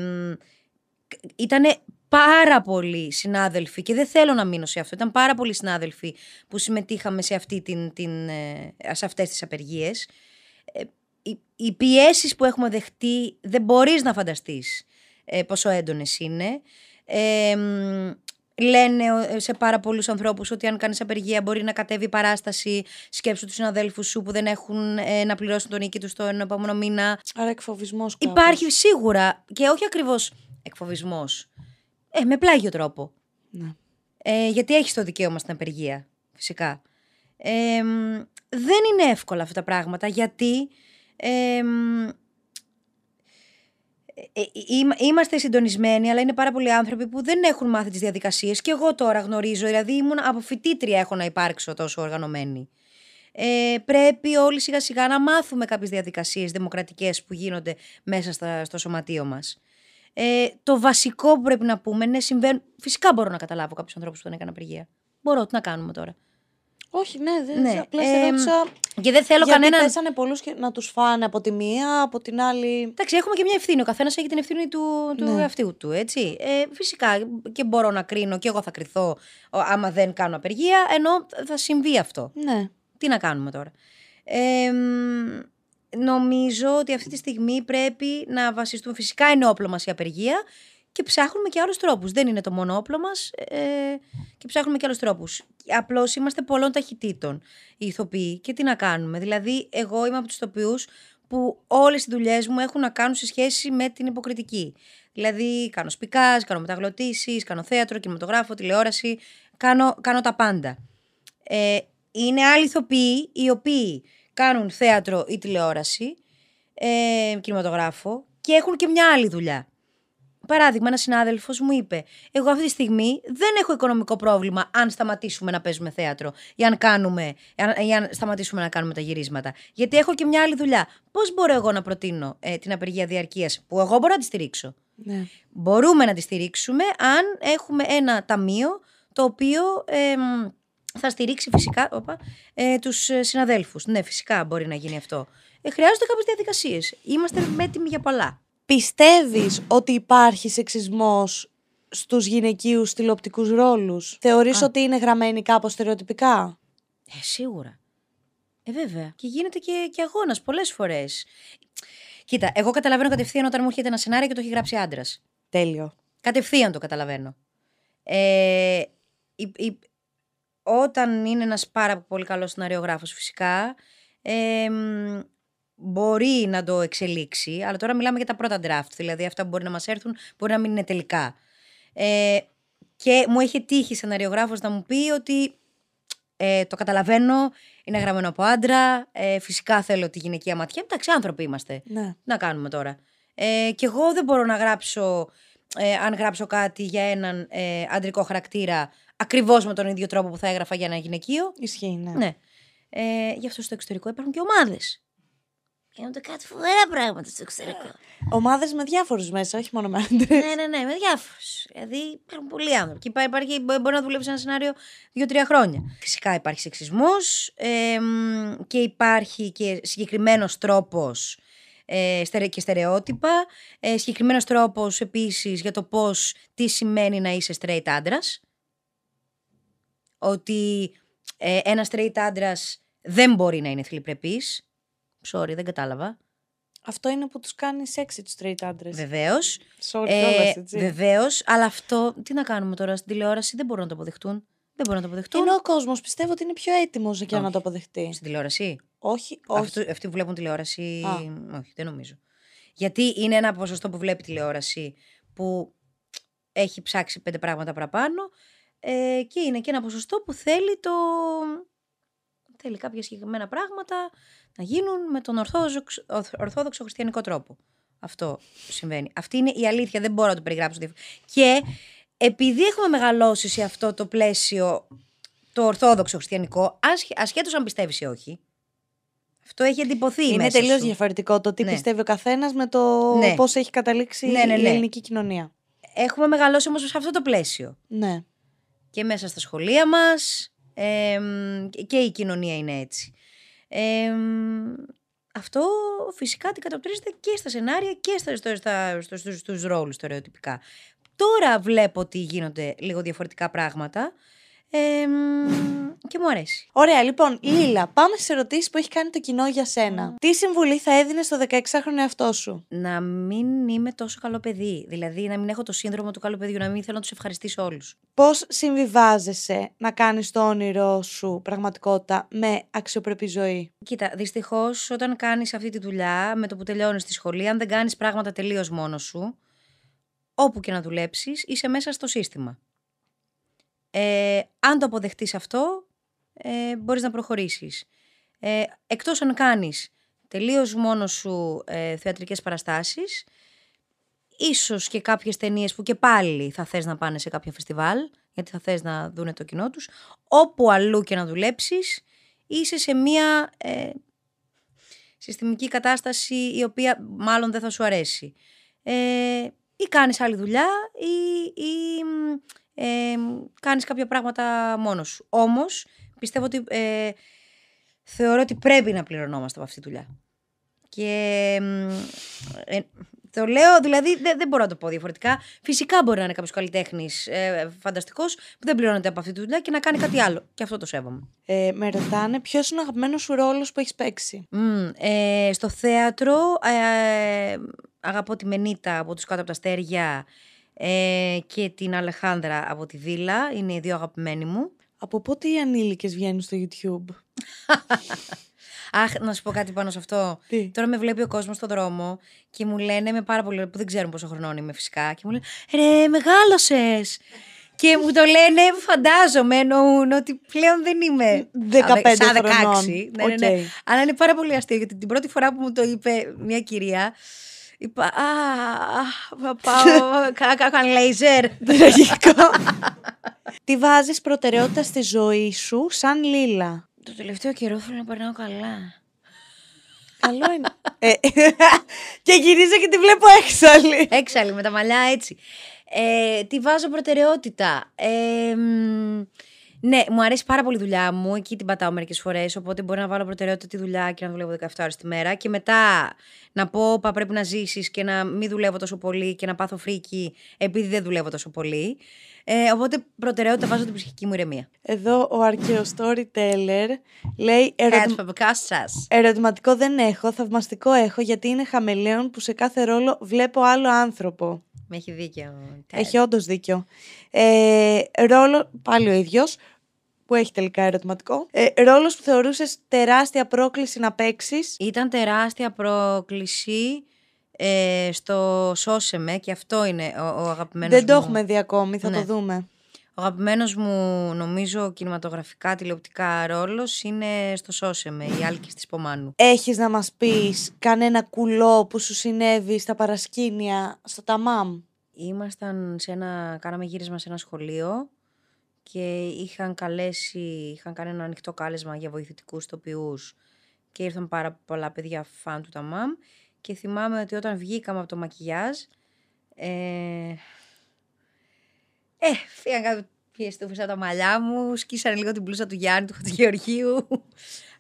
ήταν πάρα πολλοί συνάδελφοι και δεν θέλω να μείνω σε αυτό. Ήταν πάρα πολλοί συνάδελφοι που συμμετείχαμε σε, αυτή την, την, ε, σε αυτές τις απεργίες. Ε, οι, οι πιέσεις που έχουμε δεχτεί δεν μπορείς να φανταστείς ε, πόσο έντονες είναι. Ε, μ, λένε ε, σε πάρα πολλούς ανθρώπους ότι αν κάνεις απεργία μπορεί να κατέβει η παράσταση σκέψου τους συναδέλφους σου που δεν έχουν ε, να πληρώσουν τον νίκη τους τον επόμενο μήνα. Άρα εκφοβισμός κάπως. Υπάρχει σίγουρα και όχι ακριβώς εκφοβισμός. Ε, με πλάγιο τρόπο. Ναι. Ε, γιατί έχεις το δικαίωμα στην απεργία, φυσικά. Ε, μ, δεν είναι εύκολα αυτά τα πράγματα, γιατί ε, μ, ε, ε, είμα- είμαστε συντονισμένοι, αλλά είναι πάρα πολλοί άνθρωποι που δεν έχουν μάθει τις διαδικασίες. Και εγώ τώρα γνωρίζω, δηλαδή ήμουν από φοιτήτρια έχω να υπάρξω τόσο οργανωμένη. Ε, πρέπει όλοι σιγά σιγά να μάθουμε κάποιες διαδικασίες δημοκρατικές που γίνονται μέσα στα, στο σωματείο μας. Ε, το βασικό που πρέπει να πούμε είναι συμβαίνουν. Φυσικά μπορώ να καταλάβω κάποιους ανθρώπους που δεν έκαναν απεργία. Μπορώ, τι να κάνουμε τώρα. Όχι, ναι, δεν Ναι, απλά ε, σε ρώτησα Και δεν θέλω γιατί κανέναν. πέσανε πολλούς και να τους φάνε από τη μία, από την άλλη. Εντάξει, έχουμε και μια ευθύνη. Ο καθένας έχει την ευθύνη του, του Ναι. εαυτού του, έτσι. Ε, φυσικά και μπορώ να κρίνω και εγώ θα κρυθώ ο, άμα δεν κάνω απεργία, ενώ θα συμβεί αυτό. Ναι. Τι να κάνουμε τώρα. Ε, μ, νομίζω ότι αυτή τη στιγμή πρέπει να βασιστούμε. Φυσικά είναι όπλο μας η απεργία και ψάχνουμε και άλλους τρόπους. Δεν είναι το μόνο όπλο μας ε, και ψάχνουμε και άλλους τρόπους. Απλώς είμαστε πολλών ταχυτήτων οι ηθοποιοί και τι να κάνουμε. Δηλαδή εγώ είμαι από τους ηθοποιούς που όλες οι δουλειές μου έχουν να κάνουν σε σχέση με την υποκριτική. Δηλαδή κάνω σπικάζ, κάνω μεταγλωτήσεις, κάνω θέατρο, κινηματογράφο, τηλεόραση, κάνω, κάνω τα πάντα. Ε, είναι άλλοι ηθοποιοί οι οποίοι κάνουν θέατρο ή τηλεόραση, ε, κινηματογράφο και έχουν και μια άλλη δουλειά. Παράδειγμα, ένας συνάδελφος μου είπε: Εγώ αυτή τη στιγμή δεν έχω οικονομικό πρόβλημα αν σταματήσουμε να παίζουμε θέατρο ή αν, κάνουμε, αν, ή αν σταματήσουμε να κάνουμε τα γυρίσματα. Γιατί έχω και μια άλλη δουλειά. Πώς μπορώ εγώ να προτείνω ε, την απεργία διαρκείας που εγώ μπορώ να τη στηρίξω; ναι. Μπορούμε να τη στηρίξουμε αν έχουμε ένα ταμείο το οποίο εμ, θα στηρίξει φυσικά όπα, ε, τους ε, συναδέλφους. Ναι, φυσικά μπορεί να γίνει αυτό. Ε, χρειάζονται κάποιες διαδικασίες. Είμαστε έτοιμοι για πολλά. Πιστεύεις ότι υπάρχει σεξισμός στους γυναικείους τηλεοπτικούς ρόλους; Θεωρείς Α. ότι είναι γραμμένοι κάπως στερεοτυπικά; Ε, σίγουρα. Ε, βέβαια. Και γίνεται και, και αγώνας πολλές φορές. Κοίτα, εγώ καταλαβαίνω κατευθείαν όταν μου έρχεται ένα σενάριο και το έχει γράψει άντρας. Τέλειο. Κατευθείαν το καταλαβαίνω. Ε, η- η- όταν είναι ένας πάρα πολύ καλός σεναριογράφος φυσικά, ε, μ, μπορεί να το εξελίξει, αλλά τώρα μιλάμε για τα πρώτα draft, δηλαδή αυτά που μπορεί να μας έρθουν, μπορεί να μην είναι τελικά. Ε, και μου έχει τύχει σεναριογράφος να μου πει ότι ε, το καταλαβαίνω, είναι γραμμένο από άντρα, ε, φυσικά θέλω τη γυναικεία ματιά, εντάξει άνθρωποι είμαστε. Ναι. Τι να κάνουμε τώρα. Ε, και εγώ δεν μπορώ να γράψω, ε, αν γράψω κάτι για έναν ε, αντρικό χαρακτήρα, ακριβώς με τον ίδιο τρόπο που θα έγραφα για ένα γυναικείο. Ισχύει, ναι. Ναι. Ε, γι' αυτό στο εξωτερικό υπάρχουν και ομάδες. Γίνονται κάτι φοβερά πράγματα στο εξωτερικό. Ομάδες με διάφορους μέσα, όχι μόνο με άντρες. ναι, ναι, ναι, με διάφορους. Δηλαδή υπάρχουν πολλοί άνθρωποι. Και υπά- υπάρχει, μπο- μπορεί να δουλεύει σε ένα σενάριο δύο-τρία χρόνια. Φυσικά υπάρχει σεξισμός και υπάρχει και συγκεκριμένος τρόπος ε, στερε- και στερεότυπα. Ε, συγκεκριμένος τρόπος επίσης για το πώς τι σημαίνει να είσαι straight άντρας. Ότι ε, ένας straight άντρας δεν μπορεί να είναι θηλυπρεπής. Sorry, δεν κατάλαβα. Αυτό είναι που τους κάνει σεξι τους straight άντρες. Βεβαίως. Sorry, Ε, κιόλας, έτσι. Βεβαίως, αλλά αυτό τι να κάνουμε τώρα στην τηλεόραση, δεν μπορούν να το αποδεχτούν. Δεν μπορούν να το αποδεχτούν. Ενώ ο κόσμος πιστεύω ότι είναι πιο έτοιμος για να Όχι. το αποδεχτεί. Στην τηλεόραση; Όχι, όχι. Αυτού- αυτοί που βλέπουν τηλεόραση. Α. Όχι, δεν νομίζω. Γιατί είναι ένα ποσοστό που βλέπει τηλεόραση που έχει ψάξει πέντε πράγματα παραπάνω ε, και είναι και ένα ποσοστό που θέλει το. Θέλει κάποια συγκεκριμένα πράγματα να γίνουν με τον ορθόδοξο, ορθ- ορθόδοξο χριστιανικό τρόπο. Αυτό συμβαίνει. Αυτή είναι η αλήθεια, δεν μπορώ να το περιγράψω. διαφορετικά. Και επειδή έχουμε μεγαλώσει σε αυτό το πλαίσιο το ορθόδοξο χριστιανικό, ασχε, ασχέτως αν πιστεύεις ή όχι, αυτό έχει εντυπωθεί είναι μέσα τελείως σου. διαφορετικό το τι Ναι. πιστεύει ο καθένας με το Ναι. πώς έχει καταλήξει Ναι, ναι, η ναι. ελληνική κοινωνία. Έχουμε μεγαλώσει όμως σε αυτό το πλαίσιο. Ναι. Και μέσα στα σχολεία μας εμ, και η κοινωνία είναι έτσι. Εμ, αυτό φυσικά αντικατοπτρίζεται και στα σενάρια και στα, στο, στα, στο, στους, στους ρόλους στερεοτυπικά. Τώρα βλέπω ότι γίνονται λίγο διαφορετικά πράγματα εμ, και μου αρέσει. Ωραία, λοιπόν, Λίλα, πάμε στις ερωτήσεις που έχει κάνει το κοινό για σένα. Τι συμβουλή θα έδινες στο 16χρονο εαυτό σου; Να μην είμαι τόσο καλό παιδί. Δηλαδή να μην έχω το σύνδρομο του καλού παιδιού, να μην θέλω να τους ευχαριστήσω όλους. Πώς συμβιβάζεσαι να κάνεις το όνειρό σου πραγματικότητα με αξιοπρεπή ζωή; Κοίτα, δυστυχώς όταν κάνεις αυτή τη δουλειά, με το που τελειώνεις τη σχολή, αν δεν κάνεις πράγματα τελείως μόνος σου, όπου και να δουλέψεις, είσαι μέσα στο σύστημα. Ε, αν το αποδεχτείς αυτό, ε, μπορείς να προχωρήσεις. Ε, εκτός αν κάνεις τελείως μόνος σου ε, θεατρικές παραστάσεις, ίσως και κάποιες ταινίες που και πάλι θα θες να πάνε σε κάποια φεστιβάλ, γιατί θα θες να δούνε το κοινό τους, όπου αλλού και να δουλέψεις, είσαι σε μία ε, συστημική κατάσταση η οποία μάλλον δεν θα σου αρέσει. Ε, ή κάνεις άλλη δουλειά ή, ή μ, ε, κάνεις κάποια πράγματα μόνος σου. Όμως πιστεύω ότι ε, θεωρώ ότι πρέπει να πληρωνόμαστε από αυτή τη δουλειά. Και μ, ε, το λέω, δηλαδή δεν, δεν μπορώ να το πω διαφορετικά. Φυσικά μπορεί να είναι κάποιος καλλιτέχνης ε, φανταστικός που δεν πληρώνεται από αυτή τη δουλειά και να κάνει κάτι άλλο. Και αυτό το σέβομαι. Ε, με ρωτάνε ποιος είναι ο αγαπημένος σου ρόλος που έχεις παίξει; Μμ, ε, στο θέατρο ε, αγαπώ τη Μενίτα από τους κάτω από τα αστέρια ε, και την Αλεχάνδρα από τη Δήλα. Είναι οι δύο αγαπημένοι μου. Από πότε οι ανήλικες βγαίνουν στο YouTube; [LAUGHS] Αχ, να σου πω κάτι πάνω σε αυτό. Τι; Τώρα με βλέπει ο κόσμος στον δρόμο και μου λένε με πάρα πολύ. που δεν ξέρουν πόσο χρονών είμαι φυσικά. Και μου λένε Ρε, μεγάλωσες. Και μου το λένε, φαντάζομαι, εννοούν ότι πλέον δεν είμαι 15 σαν 16. χρονών. Ναι, ναι, ναι. Οκ. Αλλά είναι πάρα πολύ αστείο γιατί την πρώτη φορά που μου το είπε μια κυρία, είπα Α, α, θα πάω. [LAUGHS] Κάνω λέιζερ. [LAUGHS] Τραγικό. [LAUGHS] Τι βάζεις προτεραιότητα στη ζωή σου σαν Λίλα; Το τελευταίο καιρό θέλω να περνάω καλά. Καλό είναι. Ε, και γυρίζω και τη βλέπω έξαλλη. Έξαλλη με τα μαλλιά έτσι. Ε, τι βάζω προτεραιότητα. Ε, μ, ναι, μου αρέσει πάρα πολύ η δουλειά μου. Εκεί την πατάω μερικές φορές. Οπότε μπορεί να βάλω προτεραιότητα τη δουλειά και να δουλεύω 17 ώρες τη μέρα. Και μετά να πω, πα πρέπει να ζήσεις και να μην δουλεύω τόσο πολύ και να πάθω φρίκι επειδή δεν δουλεύω τόσο πολύ. Ε, οπότε προτεραιότητα βάζω την ψυχική μου ηρεμία. Εδώ ο αρχαίο storyteller λέει Ερωτημα... ερωτημα... παπικά σας. ερωτηματικό δεν έχω, θαυμαστικό έχω γιατί είναι χαμελέον που σε κάθε ρόλο βλέπω άλλο άνθρωπο. Με έχει δίκιο. Έχει όντως δίκιο. Ε, ρόλο, πάλι ο ίδιος, που έχει τελικά ερωτηματικό. Ε, Ρόλος που θεωρούσες τεράστια πρόκληση να παίξεις. Ήταν τεράστια πρόκληση ε, στο Σώσεμε και αυτό είναι ο, ο αγαπημένος Δεν το μου. έχουμε δει ακόμη, θα Ναι. το δούμε. Ο αγαπημένος μου, νομίζω, κινηματογραφικά τηλεοπτικά ρόλος είναι στο Σώσεμε, η Άλκης της Πομάνου. Έχεις να μας πεις κανένα κουλό που σου συνέβη στα παρασκήνια στο Ταμάμ; Ήμασταν σε ένα, κάναμε γύρισμα σε ένα σχολείο και είχαν καλέσει, είχαν κάνει ένα ανοιχτό κάλεσμα για βοηθητικούς τοπιούς και ήρθαν πάρα πολλά παιδιά φαν του Ταμάμ και θυμάμαι ότι όταν βγήκαμε από το μακιγιάζ ε, ε φύγαν κάποιες στούφες από τα μαλλιά μου, σκίσανε λίγο την μπλούζα του Γιάννη, του Χατζηγεωργίου.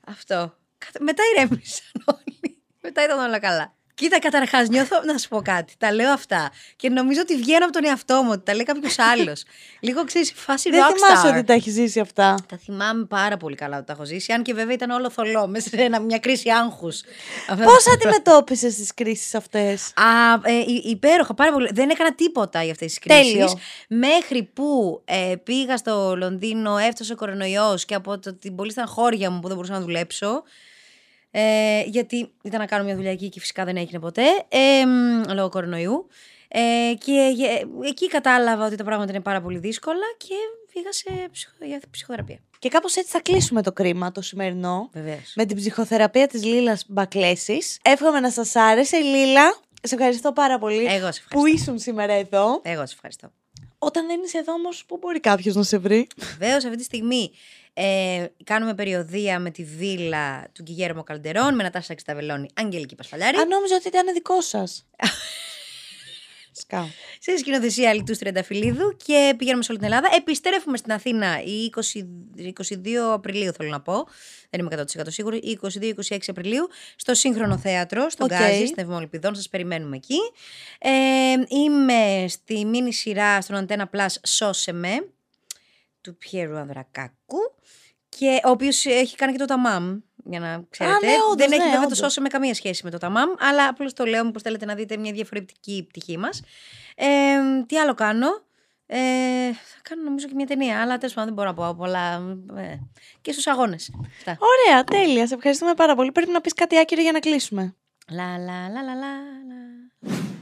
Αυτό. Κατα- Μετά ηρέμησαν όλοι. Μετά ήταν όλα καλά. Κοίτα, καταρχάς, νιώθω να σου πω κάτι. Τα λέω αυτά. Και νομίζω ότι βγαίνω από τον εαυτό μου, ότι τα λέει κάποιος άλλος. [LAUGHS] Λίγο ξέρεις, φάση Δεν rockstar. θυμάσαι ότι τα έχεις ζήσει αυτά; Τα θυμάμαι πάρα πολύ καλά ότι τα έχω ζήσει. Αν και βέβαια ήταν όλο θολό, μέσα σε ένα- μια κρίση άγχους. Πώς αντιμετώπισες τις κρίσεις αυτές; Α, ε, υ- υπέροχα, πάρα πολύ. Δεν έκανα τίποτα για αυτές τις κρίσεις. Τέλειο. Μέχρι που ε, πήγα στο Λονδίνο, έφτασε ο κορονοϊός και από το, την πολύ στεναχώρια μου που δεν μπορούσα να δουλέψω. Ε, γιατί ήταν να κάνω μια δουλειά εκεί και φυσικά δεν έγινε ποτέ. Ε, μ, λόγω κορονοϊού. Ε, και ε, εκεί κατάλαβα ότι τα πράγματα είναι πάρα πολύ δύσκολα και πήγα σε ψυχο, για ψυχοθεραπεία. Και κάπως έτσι θα κλείσουμε το κρίμα το σημερινό. Βεβαίως. Με την ψυχοθεραπεία της Λίλας Μπακλέσης. Εύχομαι να σας άρεσε. Λίλα, σε ευχαριστώ πάρα πολύ Εγώ σε που ευχαριστώ. ήσουν σήμερα εδώ. Εγώ σε ευχαριστώ. Όταν δεν είσαι εδώ όμως, πού μπορεί κάποιος να σε βρει; Βεβαίως, αυτή τη στιγμή ε, κάνουμε περιοδία με τη βίλα του Γκυγέρμο Καλντερών, με Νατάσα Ξταβελώνη, Αγγελική Πασπαλιάρη. Αν νόμιζα ότι ήταν δικό σας. [LAUGHS] Σκάω. σε σκηνοθεσία Αλητούς Τριανταφυλλίδου και πηγαίνουμε σε όλη την Ελλάδα. Επιστρέφουμε στην Αθήνα η 20, 22 Απριλίου, θέλω να πω. Δεν είμαι 100% σίγουρη. Η 22-26 Απριλίου στο Σύγχρονο Θέατρο, στον Οκ. Γκάζι, στην Ευμολπιδών. Σας περιμένουμε εκεί. Ε, είμαι στη μίνι σειρά στον ΑΝΤ1 Plus Σώσε με του Πιέρρου Ανδρακάκου. Και ο οποίος έχει κάνει και το Ταμάμ. Για να ξέρετε. ναι, όντως, Δεν έχει ναι, βέβαια όντως. το Σώσε με καμία σχέση με το Ταμάμ. Αλλά απλώς το λέω, μήπως θέλετε να δείτε μια διαφορετική πτυχή μας. Ε, τι άλλο κάνω; Ε, θα κάνω νομίζω και μια ταινία, αλλά τέλος πάντων δεν μπορώ να πω πολλά. Ε, και στους αγώνες. Αυτά. Ωραία, τέλεια. Σε ευχαριστούμε πάρα πολύ. Πρέπει να πεις κάτι άκυρο για να κλείσουμε. Λα, λα, λα, λα, λα, λα.